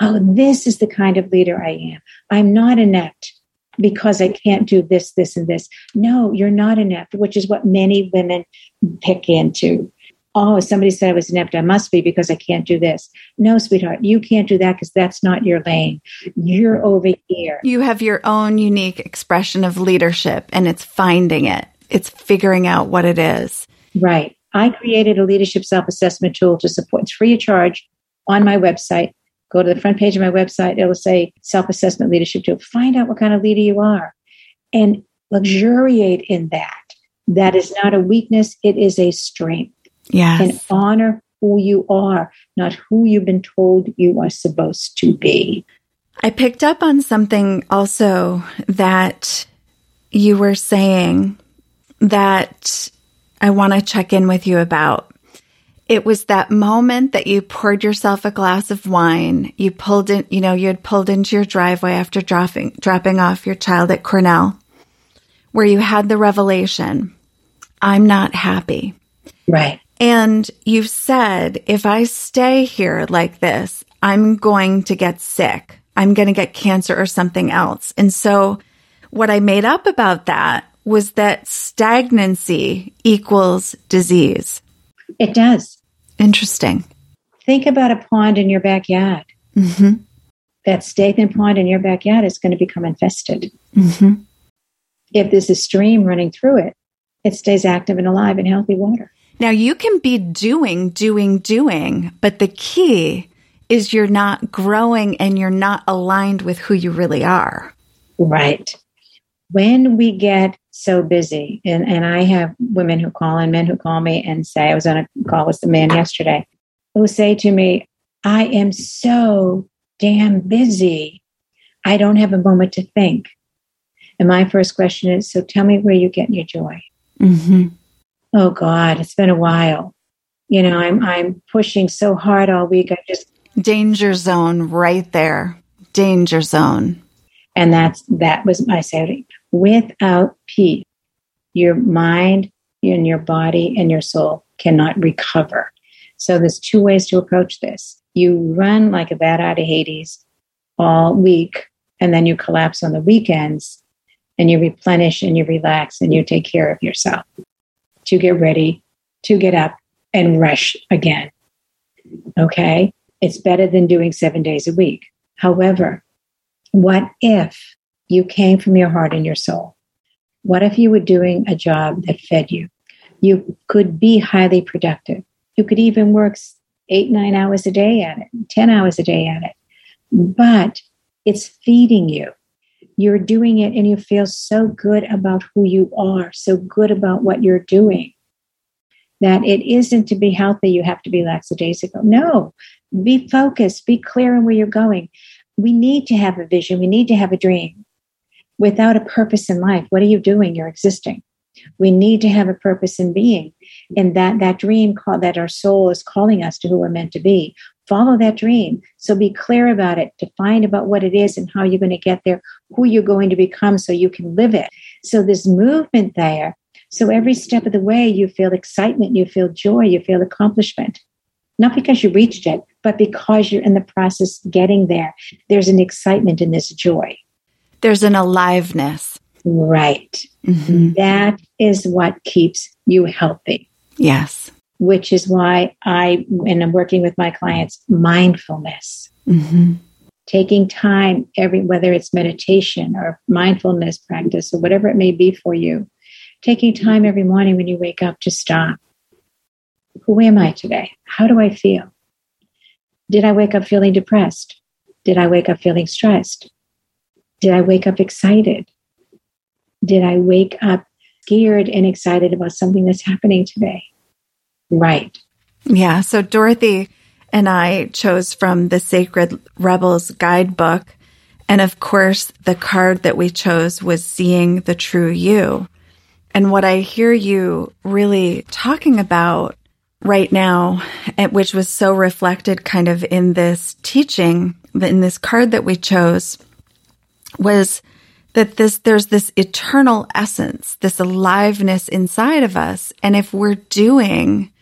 oh, this is the kind of leader I am. I'm not inept because I can't do this, this, and this. No, you're not inept, which is what many women pick into. Oh, somebody said I was inept. I must be because I can't do this. No, sweetheart, you can't do that because that's not your lane. You're over here. You have your own unique expression of leadership and it's finding it. It's figuring out what it is. Right. I created a leadership self assessment tool to support. It's free of charge on my website. Go to the front page of my website. It'll say self assessment leadership tool. Find out what kind of leader you are and luxuriate in that. That is not a weakness, it is a strength. Yes. And honor who you are, not who you've been told you are supposed to be. I picked up on something also that you were saying that I want to check in with you about. It was that moment that you poured yourself a glass of wine. You pulled in, you know, you had pulled into your driveway after dropping, dropping off your child at Cornell, where you had the revelation I'm not happy. Right. And you've said, if I stay here like this, I'm going to get sick. I'm going to get cancer or something else. And so what I made up about that was that stagnancy equals disease. It does. Interesting. Think about a pond in your backyard. hmm That stagnant pond in your backyard is going to become infested. hmm If there's a stream running through it, it stays active and alive in healthy water. Now you can be doing, doing, doing, but the key is you're not growing and you're not aligned with who you really are. Right. When we get so busy, and, and I have women who call and men who call me and say, I was on a call with a man yesterday who say to me, I am so damn busy. I don't have a moment to think. And my first question is, so tell me where you get your joy. Mm-hmm. Oh God, it's been a while. You know, I'm I'm pushing so hard all week. I just Danger zone right there. Danger zone. and that's that was my Saturday. Without peace, your mind and your body and your soul cannot recover. So there's two ways to approach this. You run like a bat out of Hades all week, and then you collapse on the weekends, and you replenish and you relax and you take care of yourself to get ready to get up and rush again. Okay? It's better than doing seven days a week. However, what if you came from your heart and your soul? What if you were doing a job that fed you? You could be highly productive. You could even work eight, nine hours a day at it, 10 hours a day at it. But it's feeding you. You're doing it and you feel so good about who you are, so good about what you're doing that it isn't to be healthy, you have to be lackadaisical. No, be focused, be clear on where you're going. We need to have a vision, we need to have a dream. Without a purpose in life, what are you doing? You're existing. We need to have a purpose in being. And that that dream call that our soul is calling us to who we're meant to be. Follow that dream. So be clear about it, define about what it is and how you're going to get there, who you're going to become so you can live it. So this movement there. So every step of the way, you feel excitement, you feel joy, you feel accomplishment. Not because you reached it, But because you're in the process getting there, there's an excitement in this joy. There's an aliveness. Right. Mm-hmm. That is what keeps you healthy. Yes. Which is why I, when I'm working with my clients, mindfulness. Mm-hmm. Taking time every, whether it's meditation or mindfulness practice or whatever it may be for you, taking time every morning when you wake up to stop. Who am I today? How do I feel? Did I wake up feeling depressed? Did I wake up feeling stressed? Did I wake up excited? Did I wake up scared and excited about something that's happening today? Right. Yeah. So Dorothy and I chose from the Sacred Rebels guidebook. And of course, the card that we chose was Seeing the True You. And what I hear you really talking about right now, which was so reflected kind of in this teaching, in this card that we chose, was that this there's this eternal essence, this aliveness inside of us. And if we're doing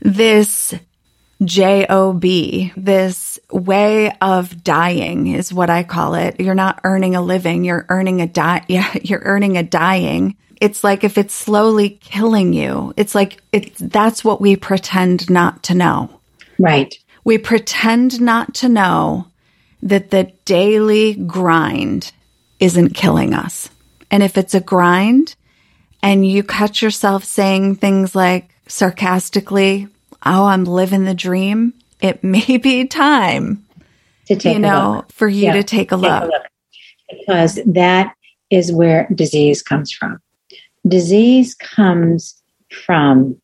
this job, this way of dying is what I call it. You're not earning a living, you're earning a die yeah, you're earning a dying. It's like if it's slowly killing you, it's like it's that's what we pretend not to know. Right. We pretend not to know that the daily grind isn't killing us. And if it's a grind and you catch yourself saying things like sarcastically, Oh, I'm living the dream, it may be time to take you know, for you yeah, to take a, take a look. Because that is where disease comes from. Disease comes from,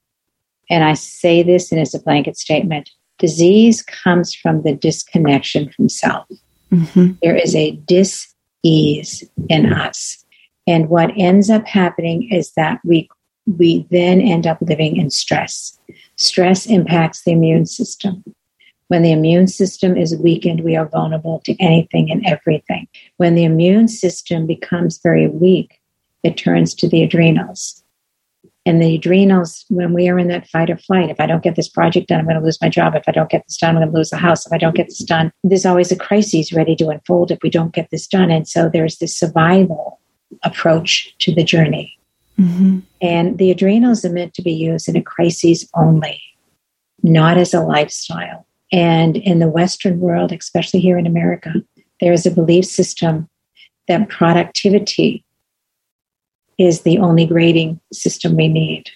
and I say this and it's a blanket statement disease comes from the disconnection from self. Mm-hmm. There is a dis ease in us. And what ends up happening is that we we then end up living in stress. Stress impacts the immune system. When the immune system is weakened, we are vulnerable to anything and everything. When the immune system becomes very weak, it turns to the adrenals. And the adrenals, when we are in that fight or flight, if I don't get this project done, I'm going to lose my job. If I don't get this done, I'm going to lose the house. If I don't get this done, there's always a crisis ready to unfold if we don't get this done. And so there's this survival approach to the journey. Mm-hmm. And the adrenals are meant to be used in a crisis only, not as a lifestyle. And in the Western world, especially here in America, there is a belief system that productivity is the only grading system we need.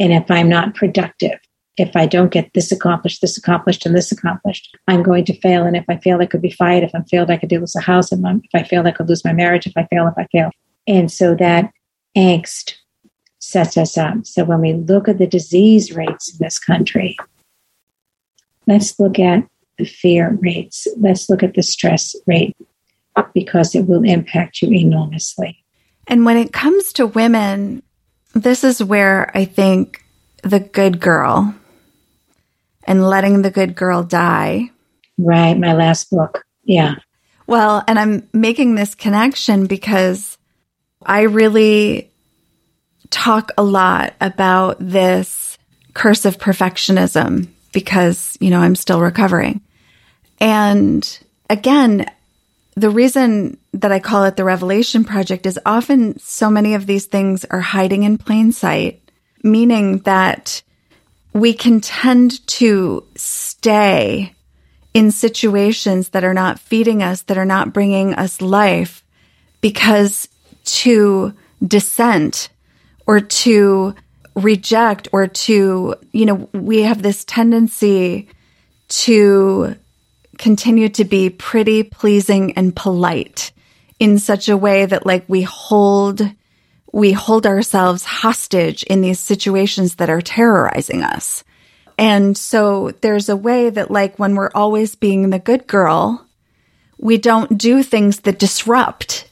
And if I'm not productive, if I don't get this accomplished, this accomplished, and this accomplished, I'm going to fail. And if I fail, I could be fired. If I failed, I could lose a house. If I fail, I could lose my marriage. If I fail, if I fail. And so that angst sets us up. So when we look at the disease rates in this country, let's look at the fear rates. Let's look at the stress rate because it will impact you enormously. And when it comes to women, this is where I think the good girl and letting the good girl die. Right. My last book. Yeah. Well, and I'm making this connection because I really talk a lot about this curse of perfectionism because, you know, I'm still recovering. And again, the reason that I call it the Revelation Project is often so many of these things are hiding in plain sight, meaning that we can tend to stay in situations that are not feeding us, that are not bringing us life, because to dissent or to reject or to, you know, we have this tendency to continue to be pretty, pleasing, and polite in such a way that like we hold we hold ourselves hostage in these situations that are terrorizing us. And so there's a way that like when we're always being the good girl, we don't do things that disrupt.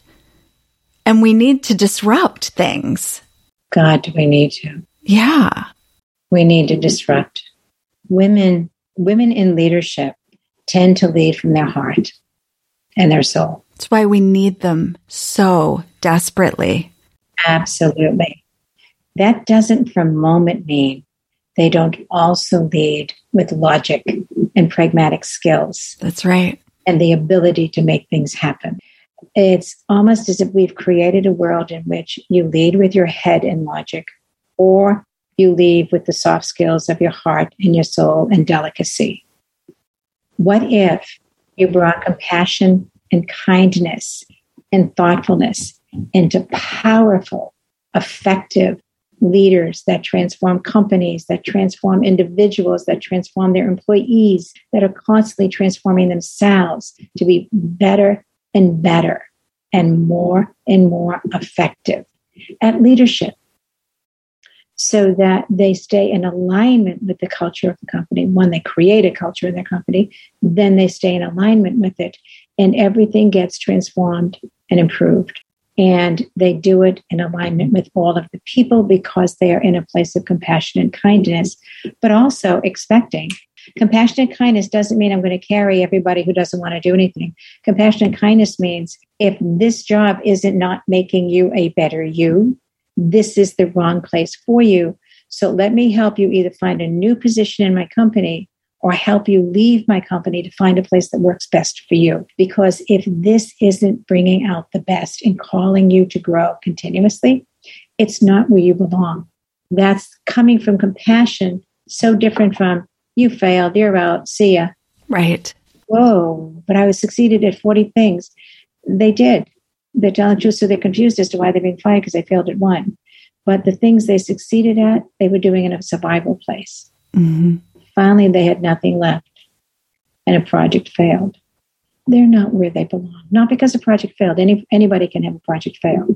And we need to disrupt things. God, do we need to? Yeah. We need to disrupt. Women women in leadership tend to lead from their heart and their soul. That's why we need them so desperately. Absolutely. That doesn't for a moment mean they don't also lead with logic and pragmatic skills. That's right. And the ability to make things happen. It's almost as if we've created a world in which you lead with your head and logic, or you lead with the soft skills of your heart and your soul and delicacy. What if you brought compassion and kindness and thoughtfulness into powerful, effective leaders that transform companies, that transform individuals, that transform their employees, that are constantly transforming themselves to be better and better and more and more effective at leadership so that they stay in alignment with the culture of the company. When they create a culture in their company, then they stay in alignment with it, and everything gets transformed and improved. And they do it in alignment with all of the people because they are in a place of compassion and kindness, but also expecting. Compassionate kindness doesn't mean I'm going to carry everybody who doesn't want to do anything. Compassionate kindness means if this job isn't not making you a better you, this is the wrong place for you. So let me help you either find a new position in my company or help you leave my company to find a place that works best for you. Because if this isn't bringing out the best and calling you to grow continuously, it's not where you belong. That's coming from compassion, so different from you failed, you're out, see ya. Right. Whoa, but I was succeeded at 40 things. They did they're telling the truth, so they're confused as to why they're being fired because they failed at one. But the things they succeeded at, they were doing in a survival place. Mm-hmm. Finally, they had nothing left, and a project failed. They're not where they belong. Not because a project failed. Any, anybody can have a project fail,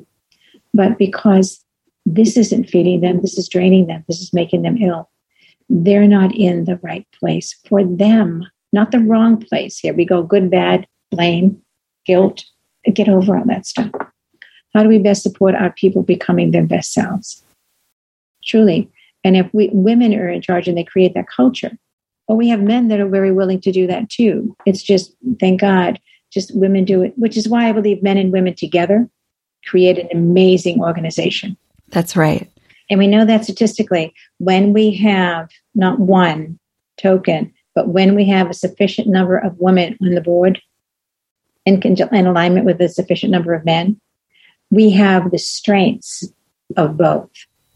but because this isn't feeding them, this is draining them, this is making them ill. They're not in the right place for them, not the wrong place. Here we go good, bad, blame, guilt, get over all that stuff. How do we best support our people becoming their best selves? Truly. And if we women are in charge and they create that culture, well, we have men that are very willing to do that too. It's just, thank God, just women do it, which is why I believe men and women together create an amazing organization. That's right. And we know that statistically, when we have not one token, but when we have a sufficient number of women on the board, in, in alignment with a sufficient number of men, we have the strengths of both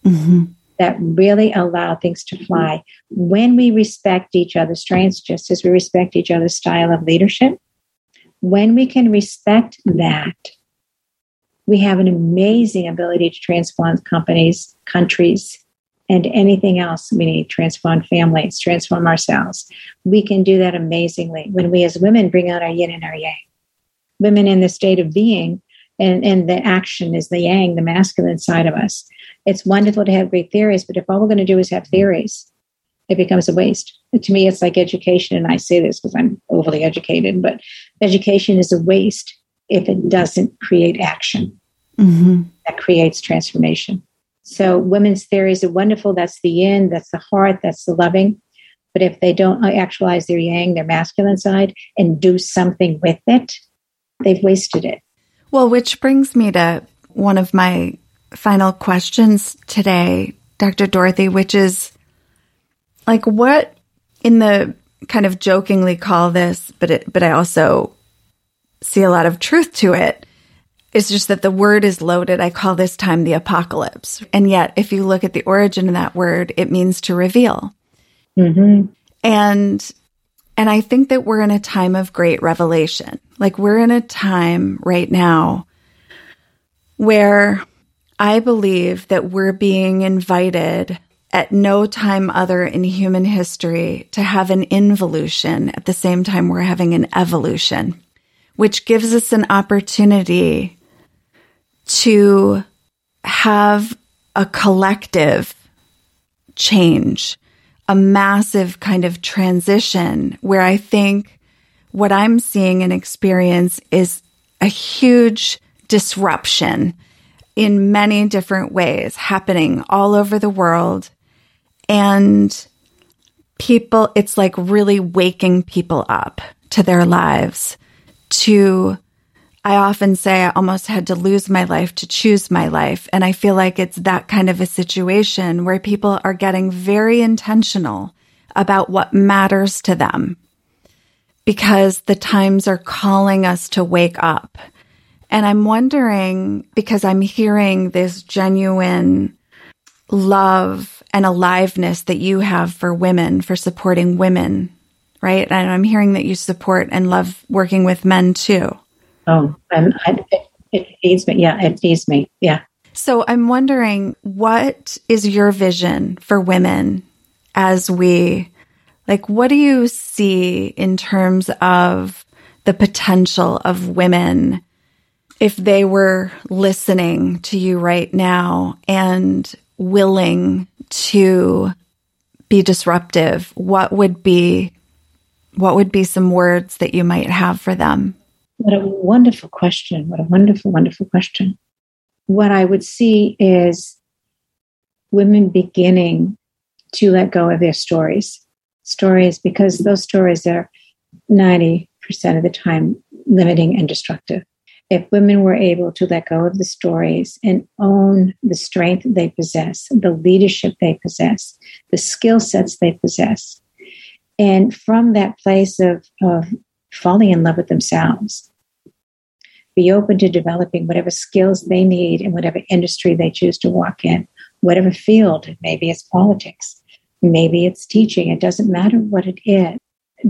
mm-hmm. that really allow things to fly. When we respect each other's strengths, just as we respect each other's style of leadership, when we can respect that, we have an amazing ability to transform companies, countries, and anything else we need transform families, transform ourselves. We can do that amazingly when we as women bring out our yin and our yang women in the state of being and, and the action is the yang, the masculine side of us. It's wonderful to have great theories, but if all we're going to do is have theories, it becomes a waste. To me, it's like education, and I say this because I'm overly educated, but education is a waste if it doesn't create action mm-hmm. that creates transformation. So, women's theories are wonderful. That's the yin, that's the heart, that's the loving. But if they don't actualize their yang, their masculine side, and do something with it, they've wasted it. Well, which brings me to one of my final questions today, Dr. Dorothy, which is like what in the kind of jokingly call this, but it, but I also see a lot of truth to it. It's just that the word is loaded. I call this time the apocalypse. And yet, if you look at the origin of that word, it means to reveal. Mm-hmm. And and I think that we're in a time of great revelation. Like we're in a time right now where I believe that we're being invited at no time other in human history to have an involution at the same time we're having an evolution, which gives us an opportunity to have a collective change a massive kind of transition where I think what I'm seeing and experience is a huge disruption in many different ways happening all over the world. And people, it's like really waking people up to their lives, to I often say I almost had to lose my life to choose my life. And I feel like it's that kind of a situation where people are getting very intentional about what matters to them because the times are calling us to wake up. And I'm wondering because I'm hearing this genuine love and aliveness that you have for women, for supporting women, right? And I'm hearing that you support and love working with men too. Oh, I'm, I, it, it feeds me. Yeah, it feeds me. Yeah. So I'm wondering, what is your vision for women as we, like, what do you see in terms of the potential of women if they were listening to you right now and willing to be disruptive? What would be, what would be some words that you might have for them? What a wonderful question. What a wonderful, wonderful question. What I would see is women beginning to let go of their stories. Stories, because those stories are 90% of the time limiting and destructive. If women were able to let go of the stories and own the strength they possess, the leadership they possess, the skill sets they possess, and from that place of, of falling in love with themselves. Be open to developing whatever skills they need in whatever industry they choose to walk in, whatever field. Maybe it's politics, maybe it's teaching. It doesn't matter what it is.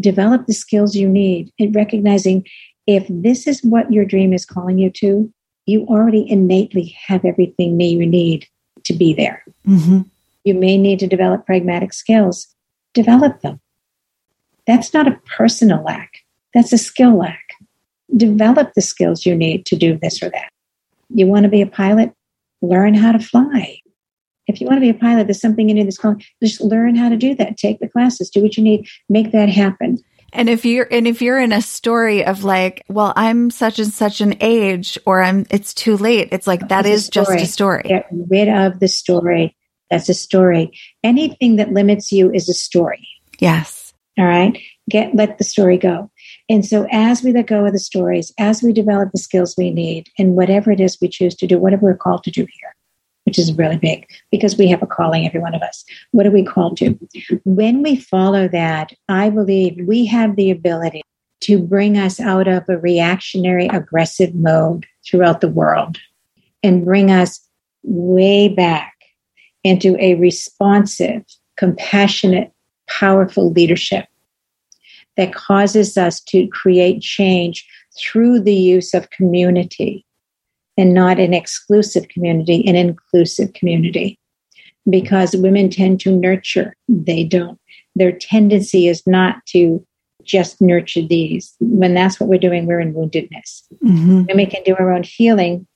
Develop the skills you need and recognizing if this is what your dream is calling you to, you already innately have everything you need to be there. Mm-hmm. You may need to develop pragmatic skills. Develop them. That's not a personal lack. That's a skill lack. Develop the skills you need to do this or that. You want to be a pilot? Learn how to fly. If you want to be a pilot, there's something in you that's calling. Just learn how to do that. Take the classes. Do what you need. Make that happen. And if you're and if you're in a story of like, well, I'm such and such an age, or I'm it's too late. It's like that is just a story. Get rid of the story. That's a story. Anything that limits you is a story. Yes. All right. Get let the story go. And so, as we let go of the stories, as we develop the skills we need, and whatever it is we choose to do, whatever we're called to do here, which is really big because we have a calling, every one of us. What are we called to? When we follow that, I believe we have the ability to bring us out of a reactionary, aggressive mode throughout the world and bring us way back into a responsive, compassionate, powerful leadership that causes us to create change through the use of community and not an exclusive community, an inclusive community. Because women tend to nurture, they don't. Their tendency is not to just nurture these. When that's what we're doing, we're in woundedness. Mm-hmm. Can do our own healing,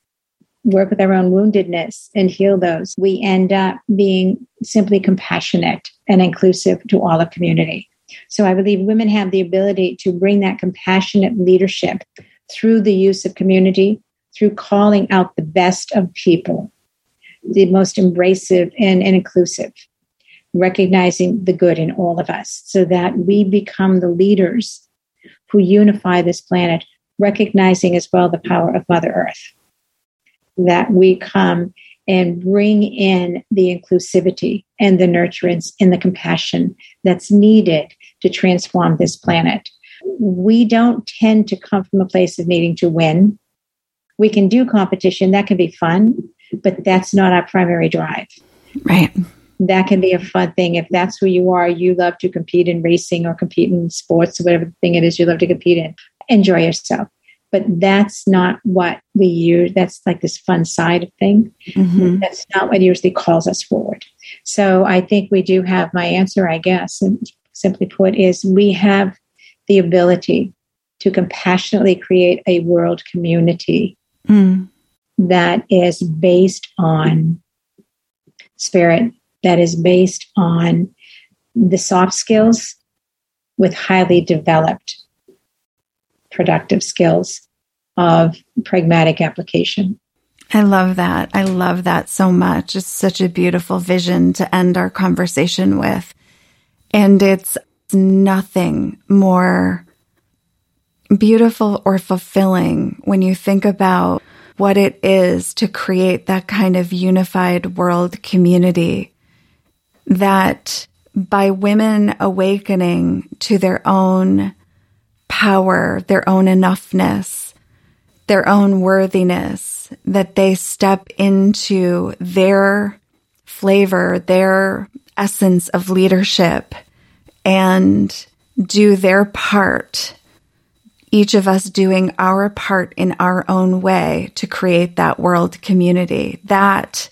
work with our own woundedness and heal those, we end up being simply compassionate and inclusive to all of community. So I believe women have the ability to bring that compassionate leadership through the use of community, through calling out the best of people, the most embracive and, and inclusive, recognizing the good in all of us so that we become the leaders who unify this planet, recognizing as well the power of Mother Earth. That we come and bring in the inclusivity and the nurturance and the compassion that's needed to transform this planet. We don't tend to come from a place of needing to win. We can do competition, that can be fun, but that's not our primary drive. Right. That can be a fun thing. If that's who you are, you love to compete in racing or compete in sports or whatever thing it is you love to compete in. Enjoy yourself but that's not what we use. That's like this fun side of thing. Mm-hmm. That's not what usually calls us forward. So I think we do have my answer, I guess, and simply put, is we have the ability to compassionately create a world community mm. that is based on spirit, that is based on the soft skills with highly developed productive skills of pragmatic application. I love that. I love that so much. It's such a beautiful vision to end our conversation with. And it's nothing more beautiful or fulfilling when you think about what it is to create that kind of unified world community that by women awakening to their own power, their own enoughness, their own worthiness, that they step into their flavor, their essence of leadership and do their part. Each of us doing our part in our own way to create that world community. That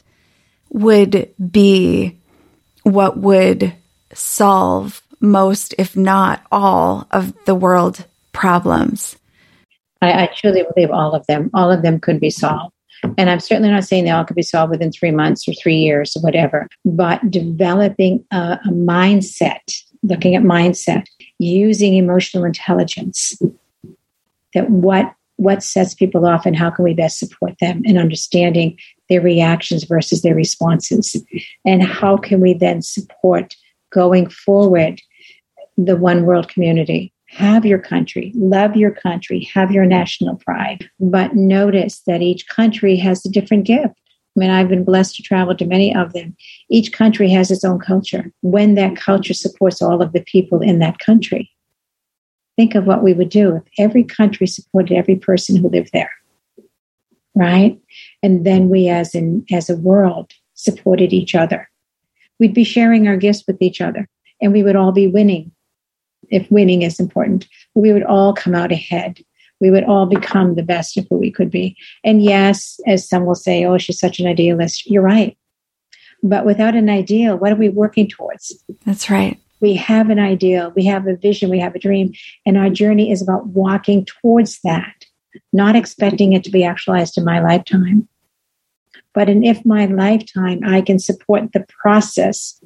would be what would solve most, if not all, of the world problems. I, I, truly believe all of them. All of them could be solved. And I'm certainly not saying they all could be solved within three months or three years or whatever, but developing a, a mindset, looking at mindset, using emotional intelligence, that what what sets people off and how can we best support them and understanding their reactions versus their responses. And how can we then support going forward the one world community have your country love your country have your national pride. But notice that each country has a different gift. I mean, I've been blessed to travel to many of them. Each country has its own culture. When that culture supports all of the people in that country, think of what we would do if every country supported every person who lived there right? And then we as in as a world supported each other. We'd be sharing our gifts with each other and we would all be winning if winning is important we would all come out ahead. We would all become the best of who we could be. And yes as some will say oh she's such an idealist. You're right. But without an ideal what are we working towards? That's right. We have an ideal, we have a vision, we have a dream, and our journey is about walking towards that, not expecting it to be actualized in my lifetime. But in if my lifetime, I can support the process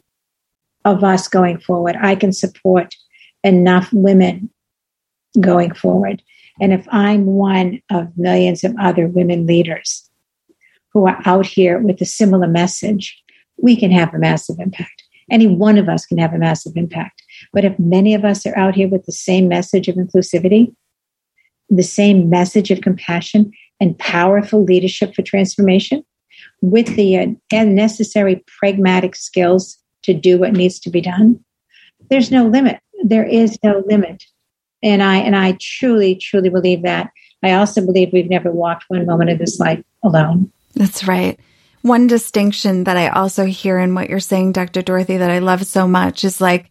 of us going forward, I can support enough women going forward. And if I'm one of millions of other women leaders who are out here with a similar message, we can have a massive impact. Any one of us can have a massive impact. But if many of us are out here with the same message of inclusivity, the same message of compassion and powerful leadership for transformation, with the uh, necessary pragmatic skills to do what needs to be done, there's no limit. There is no limit. And I and I truly, truly believe that. I also believe we've never walked one moment of this life alone. That's right. One distinction that I also hear in what you're saying, Dr. Dorothy, that I love so much is like,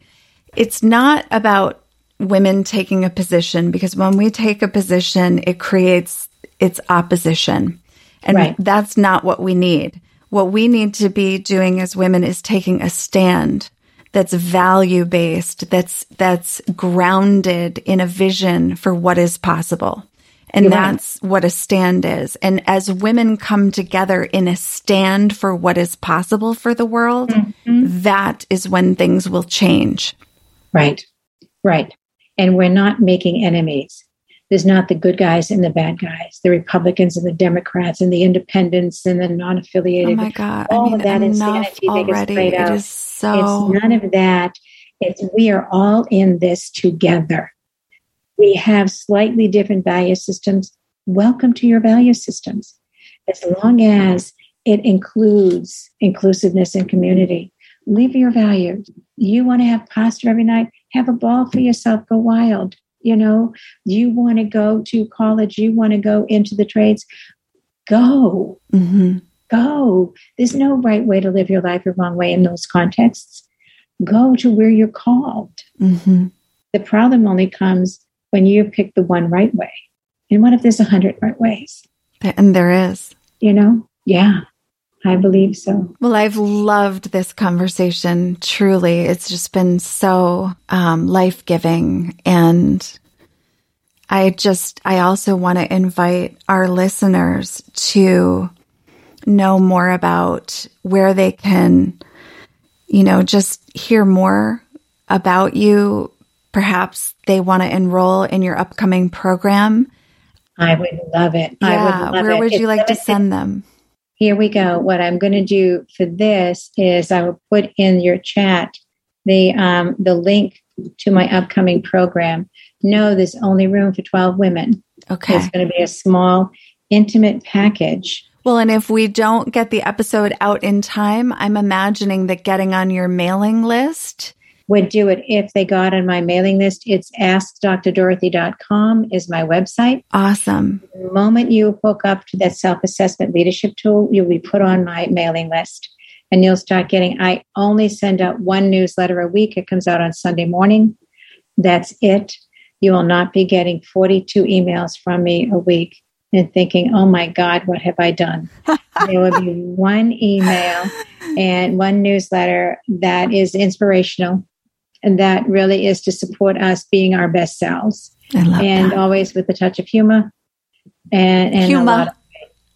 it's not about women taking a position because when we take a position, it creates its opposition. And right. that's not what we need. What we need to be doing as women is taking a stand that's value based, that's, that's grounded in a vision for what is possible. And You're that's right. what a stand is. And as women come together in a stand for what is possible for the world, mm-hmm. that is when things will change. Right, right. And we're not making enemies. There's not the good guys and the bad guys, the Republicans and the Democrats and the independents and the non affiliated. Oh my God. All I mean, of that insanity already. It. Is so... It's none of that. It's we are all in this together we have slightly different value systems. Welcome to your value systems. As long as it includes inclusiveness and community, live your values. You want to have pasta every night? Have a ball for yourself. Go wild. You know, you want to go to college, you want to go into the trades, go. Mm-hmm. Go. There's no right way to live your life or wrong way in those contexts. Go to where you're called. Mm-hmm. The problem only comes when you pick the one right way. And what if there's a hundred right ways? And there is. You know? Yeah. I believe so. Well, I've loved this conversation. Truly, it's just been so um, life giving. And I just, I also want to invite our listeners to know more about where they can, you know, just hear more about you, perhaps they want to enroll in your upcoming program, I would love it. Yeah. Would love where it. would you it's like to send them? Here we go. What I'm going to do for this is I will put in your chat the um, the link to my upcoming program. No, there's only room for 12 women. Okay. It's going to be a small, intimate package. Well, and if we don't get the episode out in time, I'm imagining that getting on your mailing list would do it if they got on my mailing list. It's askdrdorothy.com is my website. Awesome. The moment you hook up to that self-assessment leadership tool, you'll be put on my mailing list and you'll start getting I only send out one newsletter a week. It comes out on Sunday morning. That's it. You will not be getting 42 emails from me a week and thinking, oh my God, what have I done? there will be one email and one newsletter that is inspirational and that really is to support us being our best selves. and that. always with a touch of humor and, and humor. Of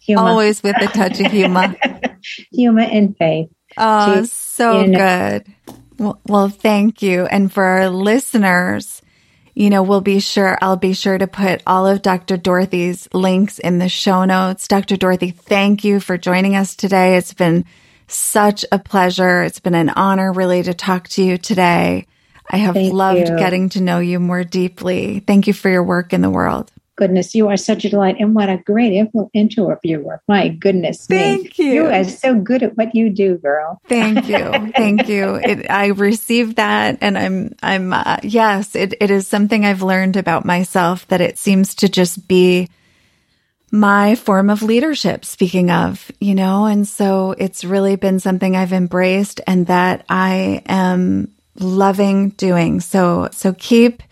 humor. Always with a touch of humor. humor and faith. Oh, so you know. good. Well, well, thank you. And for our listeners, you know, we'll be sure, I'll be sure to put all of Dr. Dorothy's links in the show notes. Dr. Dorothy, thank you for joining us today. It's been such a pleasure. It's been an honor really to talk to you today. I have Thank loved you. getting to know you more deeply. Thank you for your work in the world. Goodness, you are such a delight. And what a great your work. My goodness. Thank me. you. You are so good at what you do, girl. Thank you. Thank you. It, I received that and I'm, I'm, uh, yes, it, it is something I've learned about myself that it seems to just be my form of leadership, speaking of, you know, and so it's really been something I've embraced and that I am loving doing. So, so keep,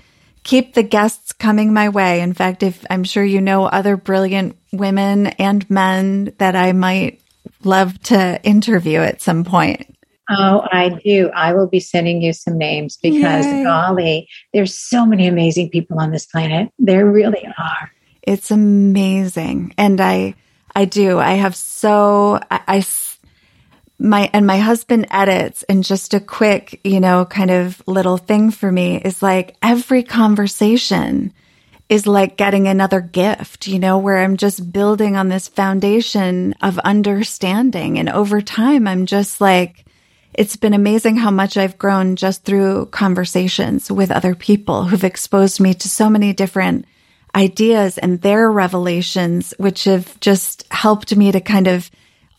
keep the guests coming my way. In fact, if I'm sure you know other brilliant women and men that I might love to interview at some point. Oh, I do. I will be sending you some names because, Yay. golly, there's so many amazing people on this planet. There really are. It's amazing. And I, I do. I have so, I, I my and my husband edits and just a quick you know kind of little thing for me is like every conversation is like getting another gift you know where i'm just building on this foundation of understanding. And over time i'm just like it's been amazing how much i've grown just through conversations with other people who've exposed me to so many different ideas and their revelations which have just helped me to kind of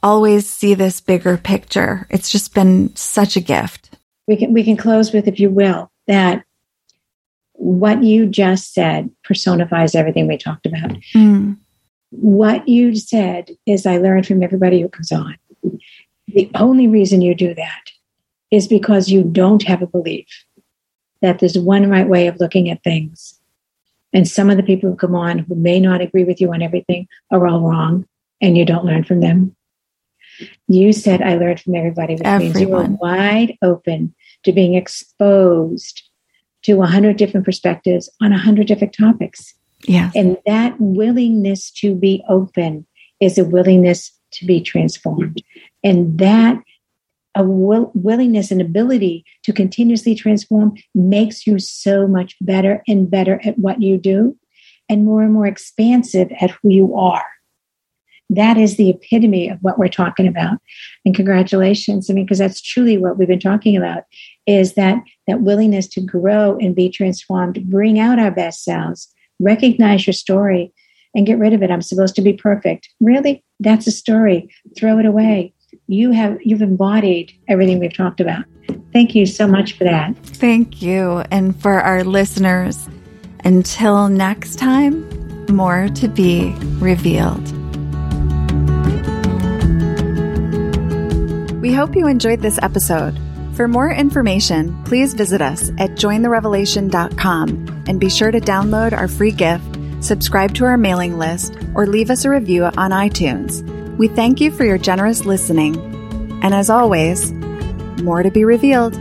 always see this bigger picture. It's just been such a gift. We can we can close with, if you will, that what you just said personifies everything we talked about. Mm. What you said is I learned from everybody who comes on. The only reason you do that is because you don't have a belief that there's one right way of looking at things. And some of the people who come on who may not agree with you on everything are all wrong, and you don't learn from them. You said I learned from everybody, which Everyone. means you were wide open to being exposed to a hundred different perspectives on a hundred different topics. Yeah. And that willingness to be open is a willingness to be transformed. And that a will, willingness and ability to continuously transform makes you so much better and better at what you do and more and more expansive at who you are that is the epitome of what we're talking about. And congratulations. I mean because that's truly what we've been talking about is that that willingness to grow and be transformed bring out our best selves recognize your story and get rid of it. I'm supposed to be perfect. Really? That's a story. Throw it away. You have you've embodied everything we've talked about. Thank you so much for that. Thank you. And for our listeners until next time more to be revealed We hope you enjoyed this episode. For more information, please visit us at jointherevelation.com and be sure to download our free gift, subscribe to our mailing list, or leave us a review on iTunes. We thank you for your generous listening. And as always, more to be revealed.